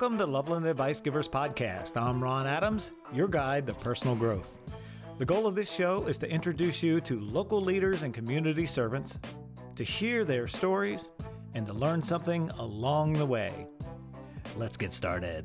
Welcome to Loveland Advice Givers Podcast. I'm Ron Adams, your guide to personal growth. The goal of this show is to introduce you to local leaders and community servants, to hear their stories, and to learn something along the way. Let's get started.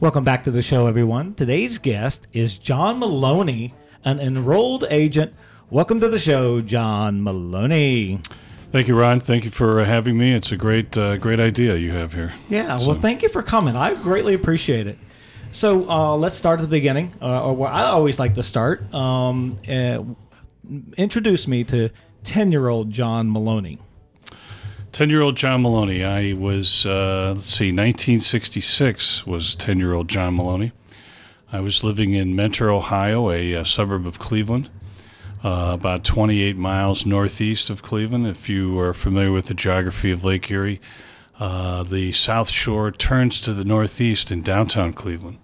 Welcome back to the show, everyone. Today's guest is John Mullowney, an enrolled agent. Welcome to the show, John Mullowney. Thank you, Ron. Thank you for having me. It's a great, uh, great idea you have here. Yeah, well, thank you for coming. I greatly appreciate it. So uh, let's start at the beginning, uh, or where I always like to start. Um, uh, introduce me to ten-year-old John Mullowney. Ten-year-old John Mullowney. I was, uh, let's see, 1966 was ten-year-old John Mullowney. I was living in Mentor, Ohio, a, a suburb of Cleveland uh, about 28 miles northeast of Cleveland. If you are familiar with the geography of Lake Erie, uh, the South Shore turns to the northeast in downtown Cleveland.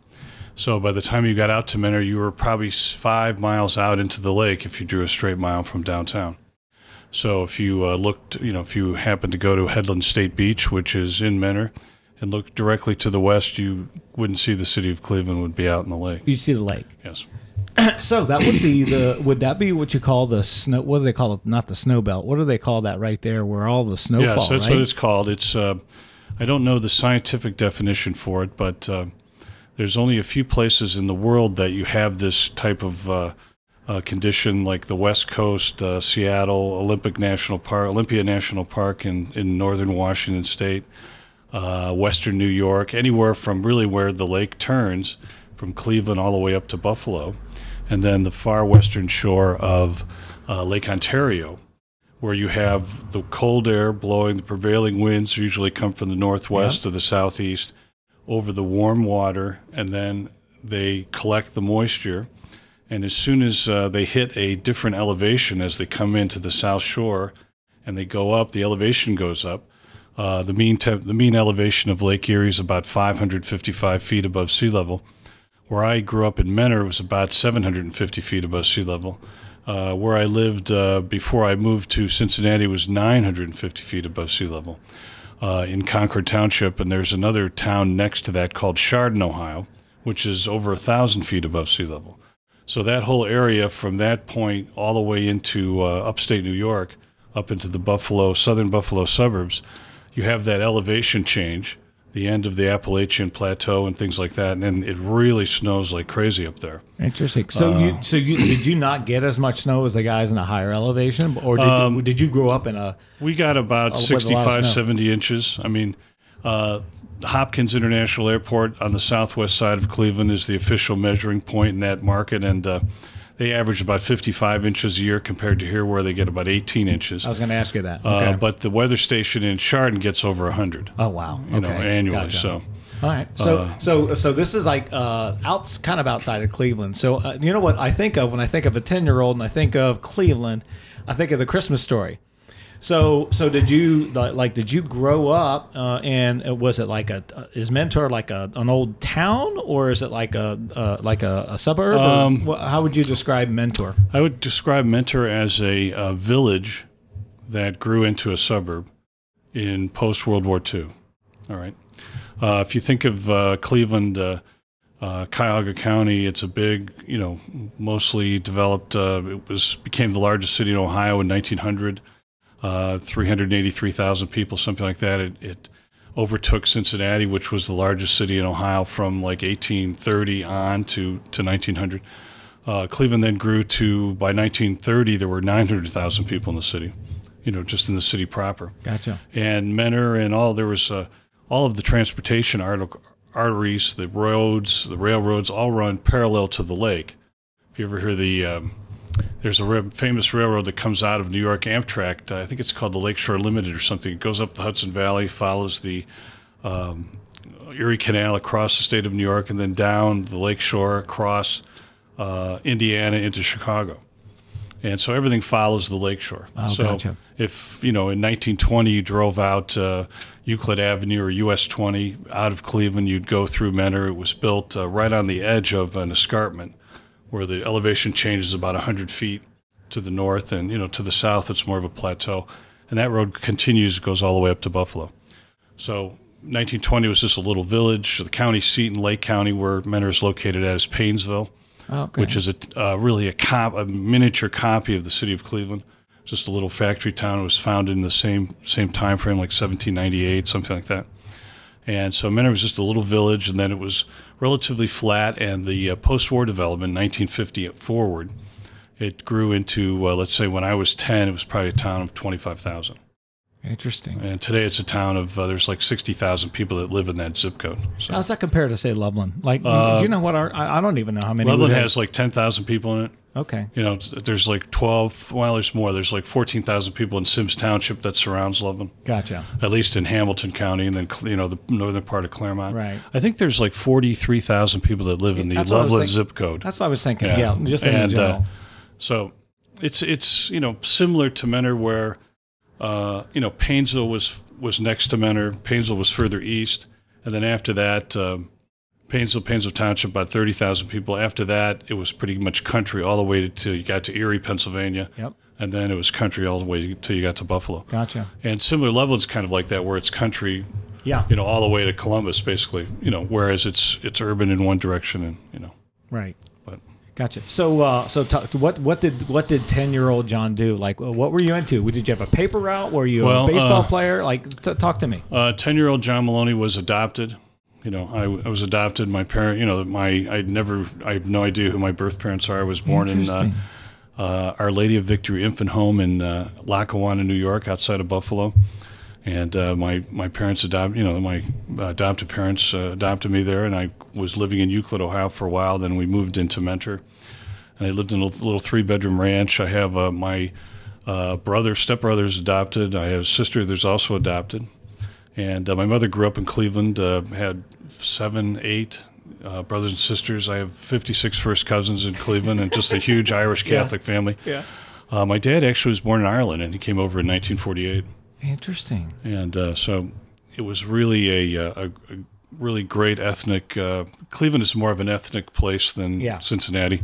So by the time you got out to Mentor, you were probably five miles out into the lake if you drew a straight mile from downtown. So if you uh, looked, you know, if you happened to go to Headland State Beach, which is in Mentor, and look directly to the west, you wouldn't see the city of Cleveland would be out in the lake. You see the lake. Yes. so that would be the would that be what you call the snow? What do they call it? Not the snow belt. What do they call that right there where all the snow yeah, falls? so that's right? what it's called. It's uh, I don't know the scientific definition for it, but uh, there's only a few places in the world that you have this type of uh, uh, condition, like the West Coast, uh, Seattle, Olympic National Park, Olympia National Park in in northern Washington State, uh, Western New York, anywhere from really where the lake turns, from Cleveland all the way up to Buffalo and then the far western shore of uh, Lake Ontario, where you have the cold air blowing, the prevailing winds usually come from the northwest Yeah. to the southeast over the warm water, and then they collect the moisture. And as soon as uh, they hit a different elevation as they come into the south shore and they go up, the elevation goes up. Uh, the mean temp- the mean elevation of Lake Erie is about 555 feet above sea level. Where I grew up in Mentor was about 750 feet above sea level. Uh, where I lived uh, before I moved to Cincinnati was 950 feet above sea level uh, in Concord Township, and there's another town next to that called Chardon, Ohio, which is over a thousand feet above sea level. So that whole area, from that point all the way into uh, upstate New York, up into the Buffalo, southern Buffalo suburbs, you have that elevation change, the end of the Appalachian Plateau and things like that, and it really snows like crazy up there. Interesting. So you so you did you not get as much snow as the guys in a higher elevation, or did you, did you grow up in a? We got about a 65, 70 inches. I mean, uh, Hopkins International Airport on the southwest side of Cleveland is the official measuring point in that market, and uh, they average about 55 inches a year compared to here where they get about 18 inches. I was going to ask you that. Uh, but the weather station in Chardon gets over 100, oh wow. you know, Okay. annually. Gotcha. So All right. So Uh, so so this is like uh out kind of outside of Cleveland. So uh, you know what I think of when I think of a 10-year-old and I think of Cleveland, I think of the Christmas story. So so did you like, did you grow up uh, and uh, was it like a uh, is Mentor like a an old town or is it like a uh, like a, a suburb? Um, how would you describe Mentor? I would describe Mentor as a, uh village that grew into a suburb in post World War II. All right. Uh, if you think of uh, Cleveland, uh, uh, Cuyahoga County, it's a big, you know, mostly developed. Uh, it was became the largest city in Ohio in 1900. Uh, 383,000 people, something like that. It, it overtook Cincinnati, which was the largest city in Ohio from like 1830 on to, to 1900. Uh, Cleveland then grew to, by 1930, there were 900,000 people in the city, you know, just in the city proper. Gotcha. And Mentor and all, there was uh, all of the transportation arter- arteries, the roads, the railroads, all run parallel to the lake. If you ever hear the, um, there's a famous railroad that comes out of New York Amtrak. uh, I think it's called the Lakeshore Limited or something. It goes up the Hudson Valley, follows the um, Erie Canal across the state of New York, and then down the lakeshore across uh, Indiana into Chicago. And so everything follows the lakeshore. Oh, so gotcha. if, you know, in 1920 you drove out uh, Euclid Avenue or US 20 out of Cleveland, you'd go through Mentor. It was built uh, right on the edge of an escarpment where the elevation changes about 100 feet to the north, and, you know, to the south it's more of a plateau. and that road continues, goes all the way up to Buffalo. So 1920 was just a little village. The county seat in Lake County, where Mentor is located at, is Painesville, Oh, okay. which is a, uh, really a, cop, a miniature copy of the city of Cleveland. Just a little factory town. It was founded in the same same time frame, like 1798, something like that. And so Mentor was just a little village, and then it was relatively flat. And the uh, post-war development, 1950 forward, it grew into, uh, let's say, when I was 10, it was probably a town of 25,000. Interesting. And today it's a town of uh, there's like 60,000 people that live in that zip code. So How's that compared to say Loveland? Like, Uh, do you know what our? I, I don't even know how many. Loveland has like 10,000 people in it. Okay. You know, there's like 12, well, there's more. There's like 14,000 people in Symmes Township that surrounds Loveland, Gotcha. at least in Hamilton County, and then, you know, the northern part of Clermont. Right. I think there's like 43,000 people that live in the That's what I was Loveland zip code. That's what I was thinking. Yeah, just in and, general. Uh, so it's it's you know similar to Mentor, where uh, you know Painesville was was next to Mentor. Painesville was further east, and then after that, um, Painesville, Painesville Township, about thirty thousand people. After that, it was pretty much country all the way to you got to Erie, Pennsylvania, yep. and then it was country all the way till you got to Buffalo. Gotcha. And similar Loveland's kind of like that, where it's country, Yeah. you know, all the way to Columbus, basically. You know, whereas it's it's urban in one direction, and you know, Right. Gotcha. So, uh, so t- what what did what did ten year old John do? Like, what were you into? Did you have a paper route? Were you Well, a baseball uh, player? Like, t- talk to me. Uh, ten-year-old John Mullowney was adopted. You know, I, I was adopted. My parent, you know, my I never, I have no idea who my birth parents are. I was born in uh, uh, Our Lady of Victory Infant Home in uh, Lackawanna, New York, outside of Buffalo. And uh, my my parents adopted, you know, my adopted parents uh, adopted me there, and I was living in Euclid, Ohio, for a while. Then we moved into Mentor, and I lived in a little three-bedroom ranch. I have uh, my uh, brother, stepbrother's adopted. I have a sister that's also adopted. And uh, my mother grew up in Cleveland, uh, had seven, eight uh, brothers and sisters. I have 56 first cousins in Cleveland and just a huge Irish Catholic family. Yeah. Uh, my dad actually was born in Ireland and he came over in 1948. Interesting. And uh, so it was really a, uh, a, a really great ethnic. Uh, Cleveland is more of an ethnic place than Yeah. Cincinnati.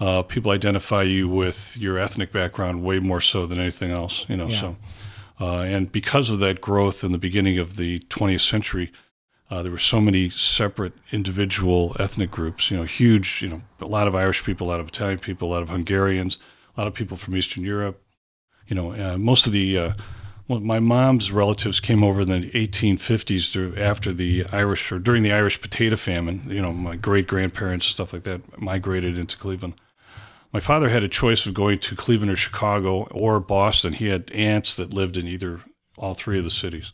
Uh, people identify you with your ethnic background way more so than anything else, you know. Yeah. So, uh, and because of that growth in the beginning of the 20th century, uh, there were so many separate individual ethnic groups. You know, huge. You know, a lot of Irish people, a lot of Italian people, a lot of Hungarians, a lot of people from Eastern Europe. You know, uh, most of the uh, well, my mom's relatives came over in the 1850s to, after the Irish or during the Irish potato famine. You know, my great grandparents, and stuff like that, migrated into Cleveland. My father had a choice of going to Cleveland or Chicago or Boston. He had aunts that lived in either all three of the cities,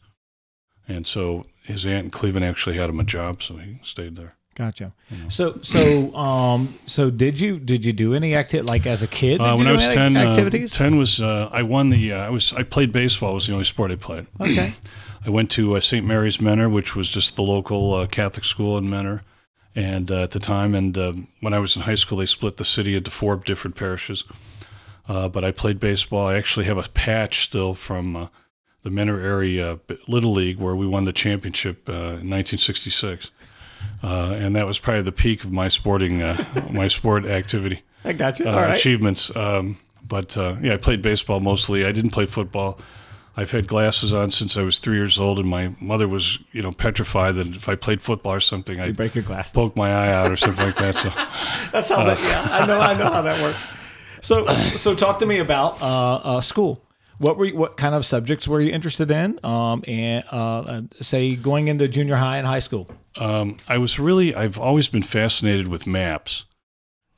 and so his aunt in Cleveland actually had him a job, so he stayed there. Gotcha. So, so, um, so did you did you do any activity like as a kid? Uh, when I was ten, uh, ten was uh, I won the uh, I was I played baseball was the only sport I played. okay. I went to uh, St. Mary's Mentor, which was just the local uh, Catholic school in Mentor, and uh, at the time, and when I was in high school, they split the city into four different parishes. Uh, but I played baseball. I actually have a patch still from uh, the Mentor area Little League where we won the championship uh, in 1966, uh, and that was probably the peak of my sporting uh, my sport activity I got you. uh, right. achievements. Um, but uh, yeah, I played baseball mostly. I didn't play football. I've had glasses on since I was three years old, and my mother was, you know, petrified that if I played football or something, I'd break your glasses. poke my eye out or something like that. So That's how that. Yeah, I know. I know how that works. So, so talk to me about uh, uh, school. What were you, what kind of subjects were you interested in? Um, and uh, uh, say going into junior high and high school. um, I was really, I've always been fascinated with maps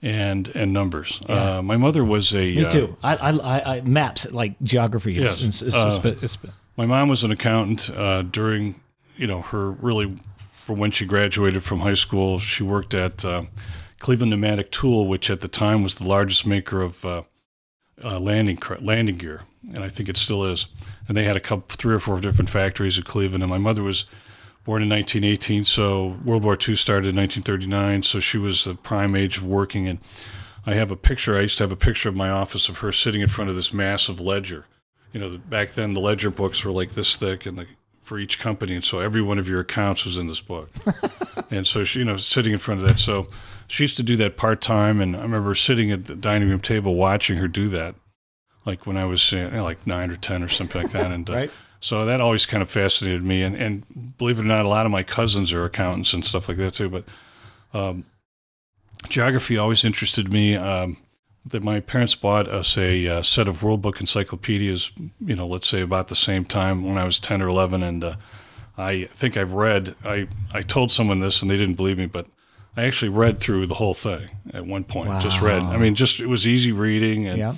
and and numbers. Yeah. Uh, my mother was a Me uh, too. I, I, I, I maps like geography. Yes. it's, it's, Uh, it's- it's- My mom was an accountant uh, during, you know, her really from when she graduated from high school. She worked at uh, Cleveland Pneumatic Tool, which at the time was the largest maker of uh, uh, landing landing gear, and I think it still is. And they had a couple, three or four different factories in Cleveland. And my mother was born in 1918, so World War II started in 1939. So she was the prime age of working. And I have a picture. I used to have a picture of my office of her sitting in front of this massive ledger you know, back then the ledger books were like this thick and the, for each company. And so every one of your accounts was in this book. and so she, you know, sitting in front of that. So she used to do that part time. And I remember sitting at the dining room table watching her do that. Like when I was uh, you know, like nine or ten or something like that, and uh, Right. so that always kind of fascinated me. And and believe it or not, a lot of my cousins are accountants and stuff like that too. But um, geography always interested me. Um, that my parents bought us a uh, set of World Book encyclopedias, you know, let's say about the same time when I was 10 or 11. And uh, I think I've read, I, I told someone this and they didn't believe me, but I actually read through the whole thing at one point. Just read. I mean, just, it was easy reading. And, Yeah.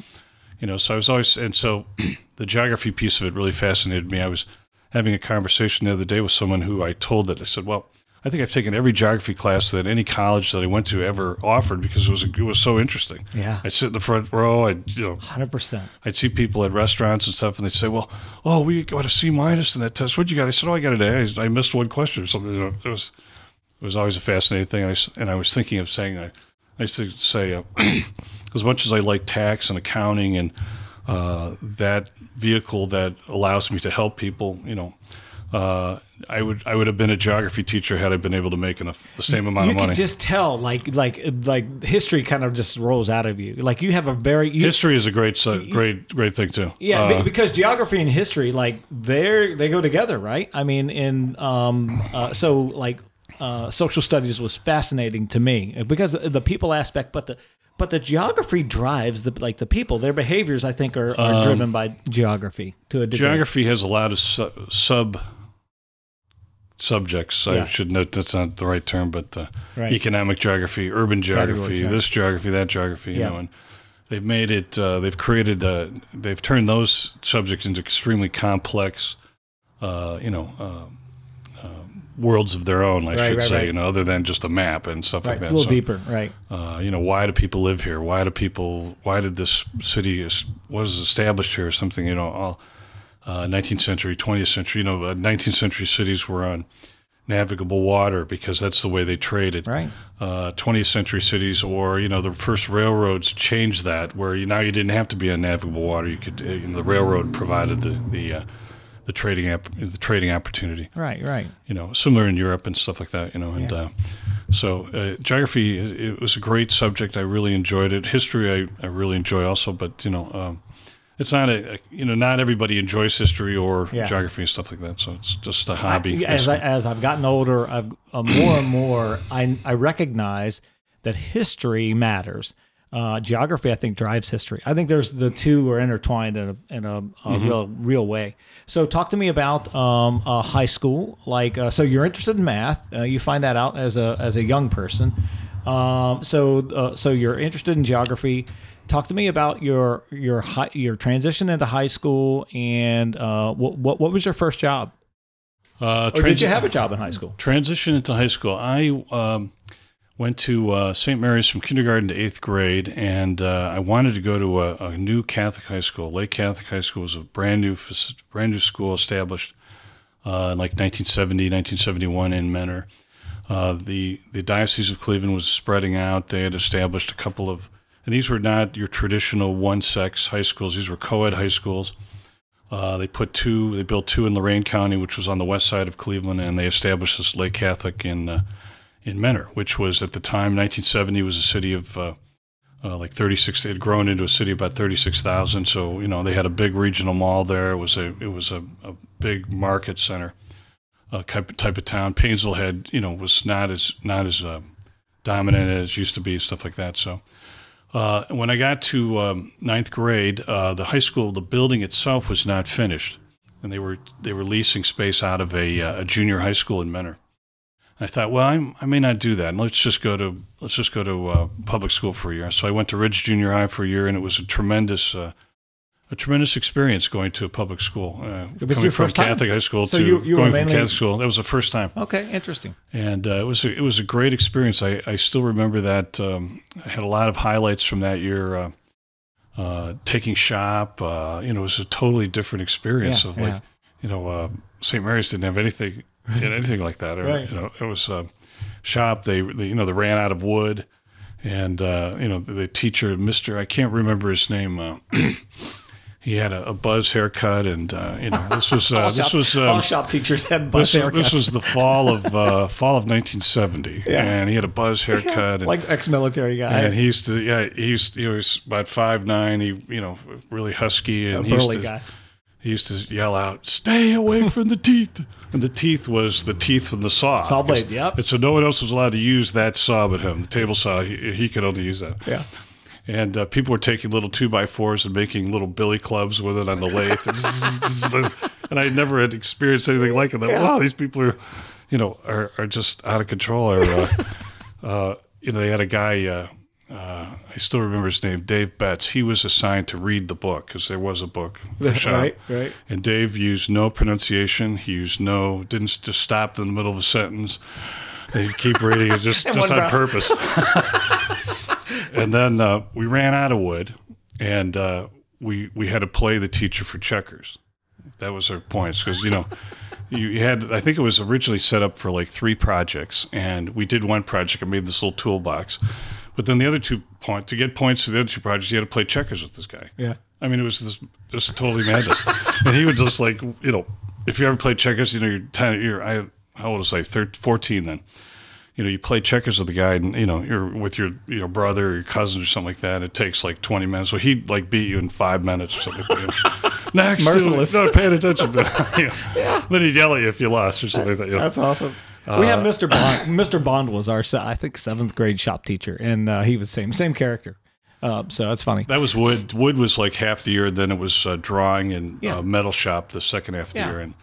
You know, so I was always, and so the geography piece of it really fascinated me. I was having a conversation the other day with someone who I told that I said, well, I think I've taken every geography class that any college that I went to ever offered because it was it was so interesting. Yeah. I'd sit in the front row. I'd you know Hundred percent. I'd see people at restaurants and stuff, and they'd say, "Well, oh, we got a C minus in that test. What'd you got?" I said, "Oh, I got an A. I, I missed one question or something." You know, it was it was always a fascinating thing. I, s- and I was thinking of saying, I, I used to say, uh, as much as I like tax and accounting and uh, that vehicle that allows me to help people, you know. Uh, I would I would have been a geography teacher had I been able to make enough the same amount You of money. could just tell, like, like, like history kind of just rolls out of you. Like you have a very you, History is a great great great thing too. Yeah, Uh, because geography and history, like they're they go together, right? I mean, in um, uh, so like uh, social studies was fascinating to me because the people aspect, but the but the geography drives the like the people. Their behaviors, I think, are, are driven by geography to a degree. geography has a lot of su- sub subjects. Yeah. I should note that's not the right term, but uh, Right. economic geography, urban geography, this geography, that geography. You Yeah. know, and they've made it. Uh, they've created. Uh, they've turned those subjects into extremely complex. Uh, you know. Uh, uh, Worlds of their own, I Right, should right, say, right. you know, other than just a map and stuff like it's that. a little So, deeper, right? uh, you know, why do people live here? Why do people? Why did this city is, was established here? Or something, you know, all uh, 19th century, 20th century. You know, uh, 19th century cities were on navigable water because that's the way they traded. Right. Uh, 20th century cities, or you know, the first railroads changed that, where you, now you didn't have to be on navigable water. You could, uh, you know, the railroad provided the the uh, the trading app, the trading opportunity Right, right. you know, similar in Europe and stuff like that, you know. And uh, so uh, geography, it it was a great subject. I really enjoyed it. History, I, I really enjoy also, but you know, um, it's not a, a you know, not everybody enjoys history or Yeah. geography and stuff like that. So it's just a hobby. I, as, I, as i've gotten older, I've uh, more and more I, I recognize that history matters. Uh, geography, I think, drives history. I think there's the two are intertwined in a, in a, a Mm-hmm. real real way. So, talk to me about um, uh, high school. Like, uh, so you're interested in math. Uh, you find that out as a as a young person. Um, so, uh, so you're interested in geography. Talk to me about your your high, your transition into high school and uh, what, what what was your first job? uh, Or did you have a job in high school? transition into high school? I um, went to uh, St. Mary's from kindergarten to eighth grade, and uh, I wanted to go to a, a new Catholic high school. Lake Catholic High School was a brand new, brand new school established uh, in like 1970, 1971 in Mentor. Uh, the the Diocese of Cleveland was spreading out. They had established a couple of, and these were not your traditional one-sex high schools. These were co-ed high schools. Uh, they put two. They built two in Lorain County, which was on the west side of Cleveland, and they established this Lake Catholic in uh, in Mentor, which was at the time 1970 was a city of uh, uh, like 36. It had grown into a city about 36,000. So you know they had a big regional mall there. It was a it was a, a big market center uh, type type of town. Painesville had you know was not as not as uh, dominant as used to be, stuff like that. So. Uh, when I got to um, ninth grade, uh, the high school, the building itself was not finished, and they were they were leasing space out of a, uh, a junior high school in Mentor. I thought, well, I'm, I may not do that. Let's just go to let's just go to uh, public school for a year. So I went to Ridge Junior High for a year, and it was a tremendous uh, a tremendous experience going to a public school. Uh, It was coming from time? Catholic high school So to you- you were going from mainly- Catholic school. That was the first time Okay, interesting. and uh, it was a, it was a great experience. I, I still remember that. Um, I had a lot of highlights from that year. Uh, uh, taking shop, uh, you know, it was a totally different experience. Yeah, of like, yeah. you know, uh, St. Mary's didn't have anything, anything like that. Or, Right. You know, it was uh, shop. They, they, you know, they ran out of wood, and uh, you know, the, the teacher, Mister, I can't remember his name. Uh, he had a, a buzz haircut, and uh, you know this was uh, this shop, was all um, shop teachers had buzz this, haircuts. this was the fall of uh, fall of 1970, Yeah. and he had a buzz haircut, and, like ex-military guy. and he used to yeah he used he was about five nine, he you know really husky, and a he used burly to guy. He used to yell out, "Stay away from the teeth." And the teeth was the teeth from the saw. Saw blade, yep. And so no one else was allowed to use that saw but him. The table saw, he, he could only use that. Yeah. And uh, people were taking little two by fours and making little billy clubs with it on the lathe. And, zzz, zzz, and I never had experienced anything like it. That, Wow, these people are, you know, are, are just out of control. Or, uh, uh, you know, they had a guy, uh, uh, I still remember his name, Dave Betts. He was assigned to read the book because there was a book for shop. Right, right. And Dave used no pronunciation. He used no, didn't just stop in the middle of a sentence. And he'd keep reading it just, just on breath. purpose. and then uh, we ran out of wood, and uh, we we had to play the teacher for checkers. That was our points because you know. You you had, I think it was originally set up for like three projects, and we did one project. I made this little toolbox, but then the other two point to get points for the other two projects, you had to play checkers with this guy. Yeah. I mean, it was this just totally madness. and he would just like, you know, if you ever played checkers, you know, you're 10, you're, I, how old was I? 13, 14 then. You know, you play checkers with the guy and, you know, you're with your, your brother or your cousin or something like that. It takes like 20 minutes. So he'd like beat you in five minutes or something. You know. Next, Merciless. Not paying attention. you know. Then he'd yell at you if you lost or something like that. You know. That's awesome. We Uh, had Mr. Bond. Mr. Bond was our, I think, seventh grade shop teacher, and uh, he was same same character. Uh, so that's funny. That was wood. Wood was like half the year. and Then it was uh, drawing and Yeah. uh, metal shop the second half of the Yeah. year. And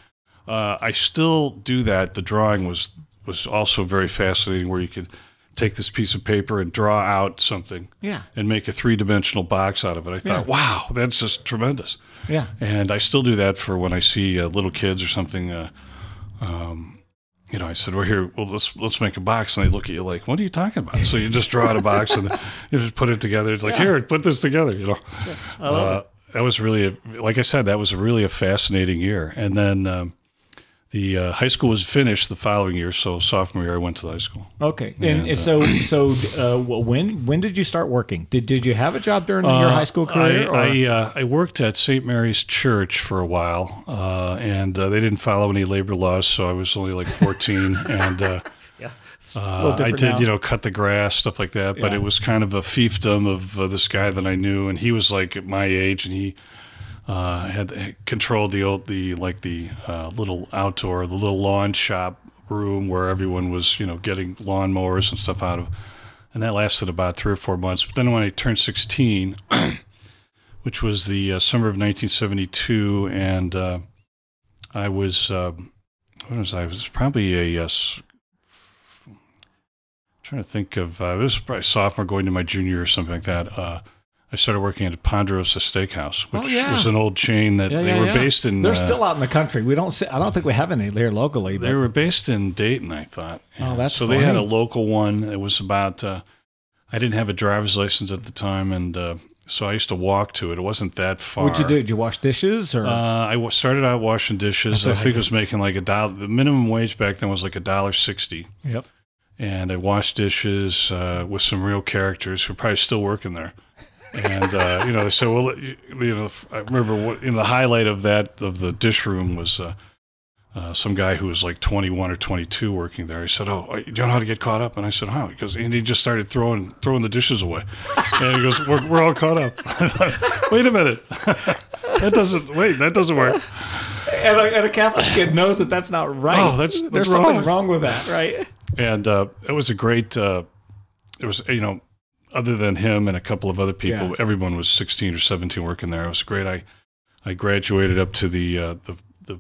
uh, I still do that. The drawing was was also very fascinating, where you could take this piece of paper and draw out something Yeah. and make a three dimensional box out of it. I thought, Yeah. wow, that's just tremendous. Yeah. And I still do that for when I see uh, little kids or something. Uh, um, you know, I said, "Well, here, well, let's let's make a box," and they look at you like, "What are you talking about?" So you just draw out a box and you just put it together. It's like, "Here, put this together," you know. Uh, that was really, a, like I said, that was really a fascinating year. And then um, the uh, high school was finished the following year, so sophomore year I went to the high school. Okay. And, And, uh, so so uh, when when did you start working? Did did you have a job during your high school career? I I, uh, I worked at St. Mary's Church for a while, uh, and uh, they didn't follow any labor laws, so I was only like 14, and uh, yeah. It's a little uh, I did now. you know cut the grass, stuff like that. But Yeah. it was kind of a fiefdom of uh, this guy that I knew, and he was like my age, and he. Uh, had controlled the old, the like the uh, little outdoor, the little lawn shop room where everyone was, you know, getting lawnmowers and stuff out of, and that lasted about three or four months. But then when I turned 16, which was the uh, summer of 1972, and uh, I was, uh, what was I? Was probably a, uh, s- trying to think of, uh, it was probably sophomore going to my junior or something like that. I started working at Ponderosa Steakhouse, which Oh, yeah. was an old chain that Yeah, they yeah, were based in. They're uh, still out in the country. We don't. See, I don't think we have any here locally. They were based in Dayton, I thought. Oh, that's so they had a local one. It was about. Uh, I didn't have a driver's license at the time, and uh, so I used to walk to it. It wasn't that far. what'd you do? Did you wash dishes or? Uh, I started out washing dishes. That's I think. I was making like a dollar. The minimum wage back then was like a dollar sixty, yep. and I washed dishes uh, with some real characters who are probably still working there. And uh, you know, so "Well, you know, I remember what you know the highlight of that of the dish room was uh, uh, some guy who was like 21 or 22 working there. He said, "Oh, you don't know how to get caught up?" And I said, "How?" He goes, and he just started throwing throwing the dishes away. And he goes, "We're, we're all caught up." wait a minute, that doesn't wait. That doesn't work. And a, and a Catholic kid knows that that's not right. Oh, that's- there's that's something wrong. wrong with that, right? and uh, it was a great. Uh, it was you know, other than him and a couple of other people, Yeah. everyone was sixteen or seventeen working there. It was great. I I graduated up to the uh, the the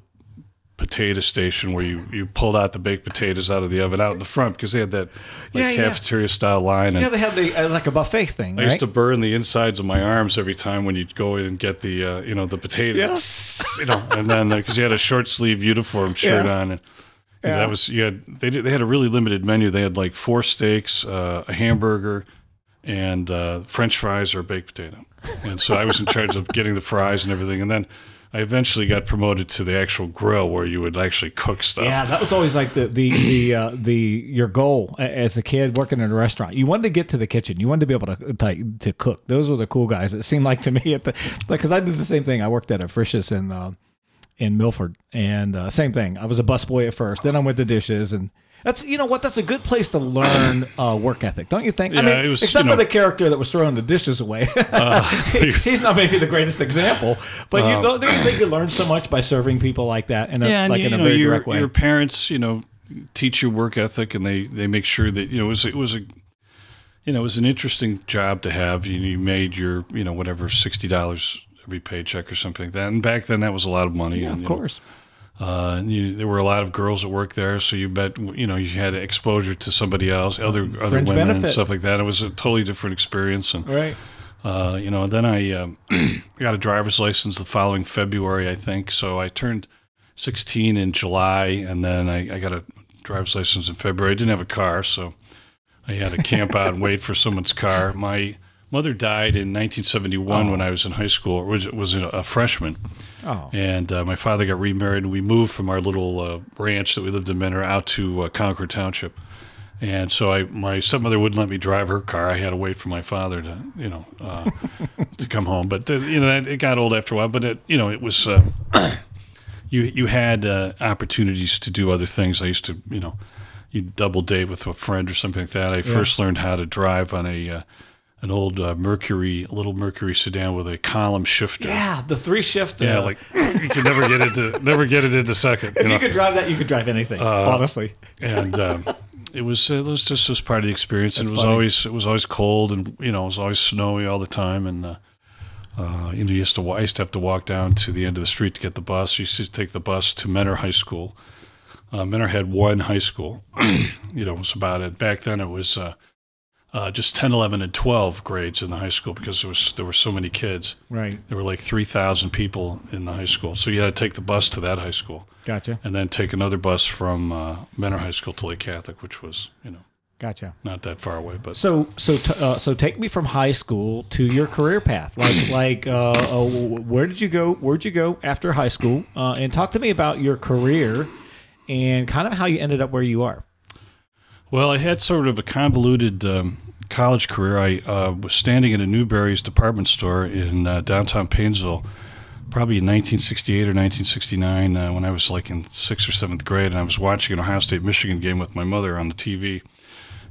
potato station where you, you pulled out the baked potatoes out of the oven out in the front because they had that like Yeah, yeah. cafeteria style line and Yeah, they had the uh, like a buffet thing, I right? used to burn the insides of my arms every time when you'd go in and get the uh, you know the potatoes, you know, and then because you had a short sleeve uniform shirt Yeah. on, and, and Yeah. that was you had they did, they had a really limited menu. They had like four steaks, uh, a hamburger, and uh, French fries or baked potato, and so I was in charge of getting the fries and everything, and then I eventually got promoted to the actual grill where you would actually cook stuff. Yeah, that was always like the the the uh, the your goal as a kid working in a restaurant. You wanted to get to the kitchen. You wanted to be able to like, to cook. Those were the cool guys. It seemed like to me at the like because I did the same thing. I worked at a Frisch's in uh, in Milford, and uh, same thing. I was a busboy at first. Then I went to dishes and. That's you know what that's a good place to learn uh, work ethic, don't you think? I Yeah, mean, it was, except you for the character that was throwing the dishes away. Uh, He- he's not maybe the greatest example, but you Um, don't, don't you think you learn so much by serving people like that in a, yeah, like you, in a know, very your, direct way? your parents, you know, teach you work ethic, and they they make sure that you know it was it was a you know it was an interesting job to have. You, you made your you know whatever sixty dollars every paycheck or something like that, and back then that was a lot of money. Yeah, and, of you know, course. Uh, you, there were a lot of girls that worked there, so you bet you know you had exposure to somebody else, other other women benefit. and stuff like that. It was a totally different experience, and Right. uh, you know. Then I um, got a driver's license the following February, I think. So I turned 16 in July, and then I, I got a driver's license in February. I didn't have a car, so I had to camp out and wait for someone's car. My mother died in 1971 when I was in high school, was was a freshman. Oh. And uh, my father got remarried, and we moved from our little uh, ranch that we lived in Mentor out to uh, Concord Township. And so I, my stepmother wouldn't let me drive her car. I had to wait for my father to, you know, uh, to come home. But uh, you know, it got old after a while. But it, you know, it was uh, you you had uh, opportunities to do other things. I used to, you know, you double date with a friend or something like that. I first learned how to drive on a uh, an old uh, Mercury, a little Mercury sedan with a column shifter. Yeah, the three shift. Yeah, uh, like you could never get into never get it into second. if you you, could drive that, you could drive anything. honestly. and um, it was it was just was part of the experience. and it was funny. always it was always cold, and you know it was always snowy all the time. And uh, uh, you know you used to I used to have to walk down to the end of the street to get the bus. You used to take the bus to Mentor High School. Uh, Mentor had one high school. you know, it was about it. Back then, it was. Uh, just 10, 11, and 12 grades in the high school because there was there were so many kids. Right. There were like 3,000 people in the high school. So you had to take the bus to that high school Gotcha. and then take another bus from uh, Mentor High School to Lake Catholic, which was, you know, Gotcha. not that far away. But So so t- uh, so take me from high school to your career path. Like like uh, uh, where did you go? Where'd you go after high school? Uh, and talk to me about your career and kind of how you ended up where you are. Well, I had sort of a convoluted um, college career. I uh, was standing in a Newberry's department store in uh, downtown Painesville, probably in 1968 or 1969, uh, when I was like in sixth or seventh grade, and I was watching an Ohio State Michigan game with my mother on the TV.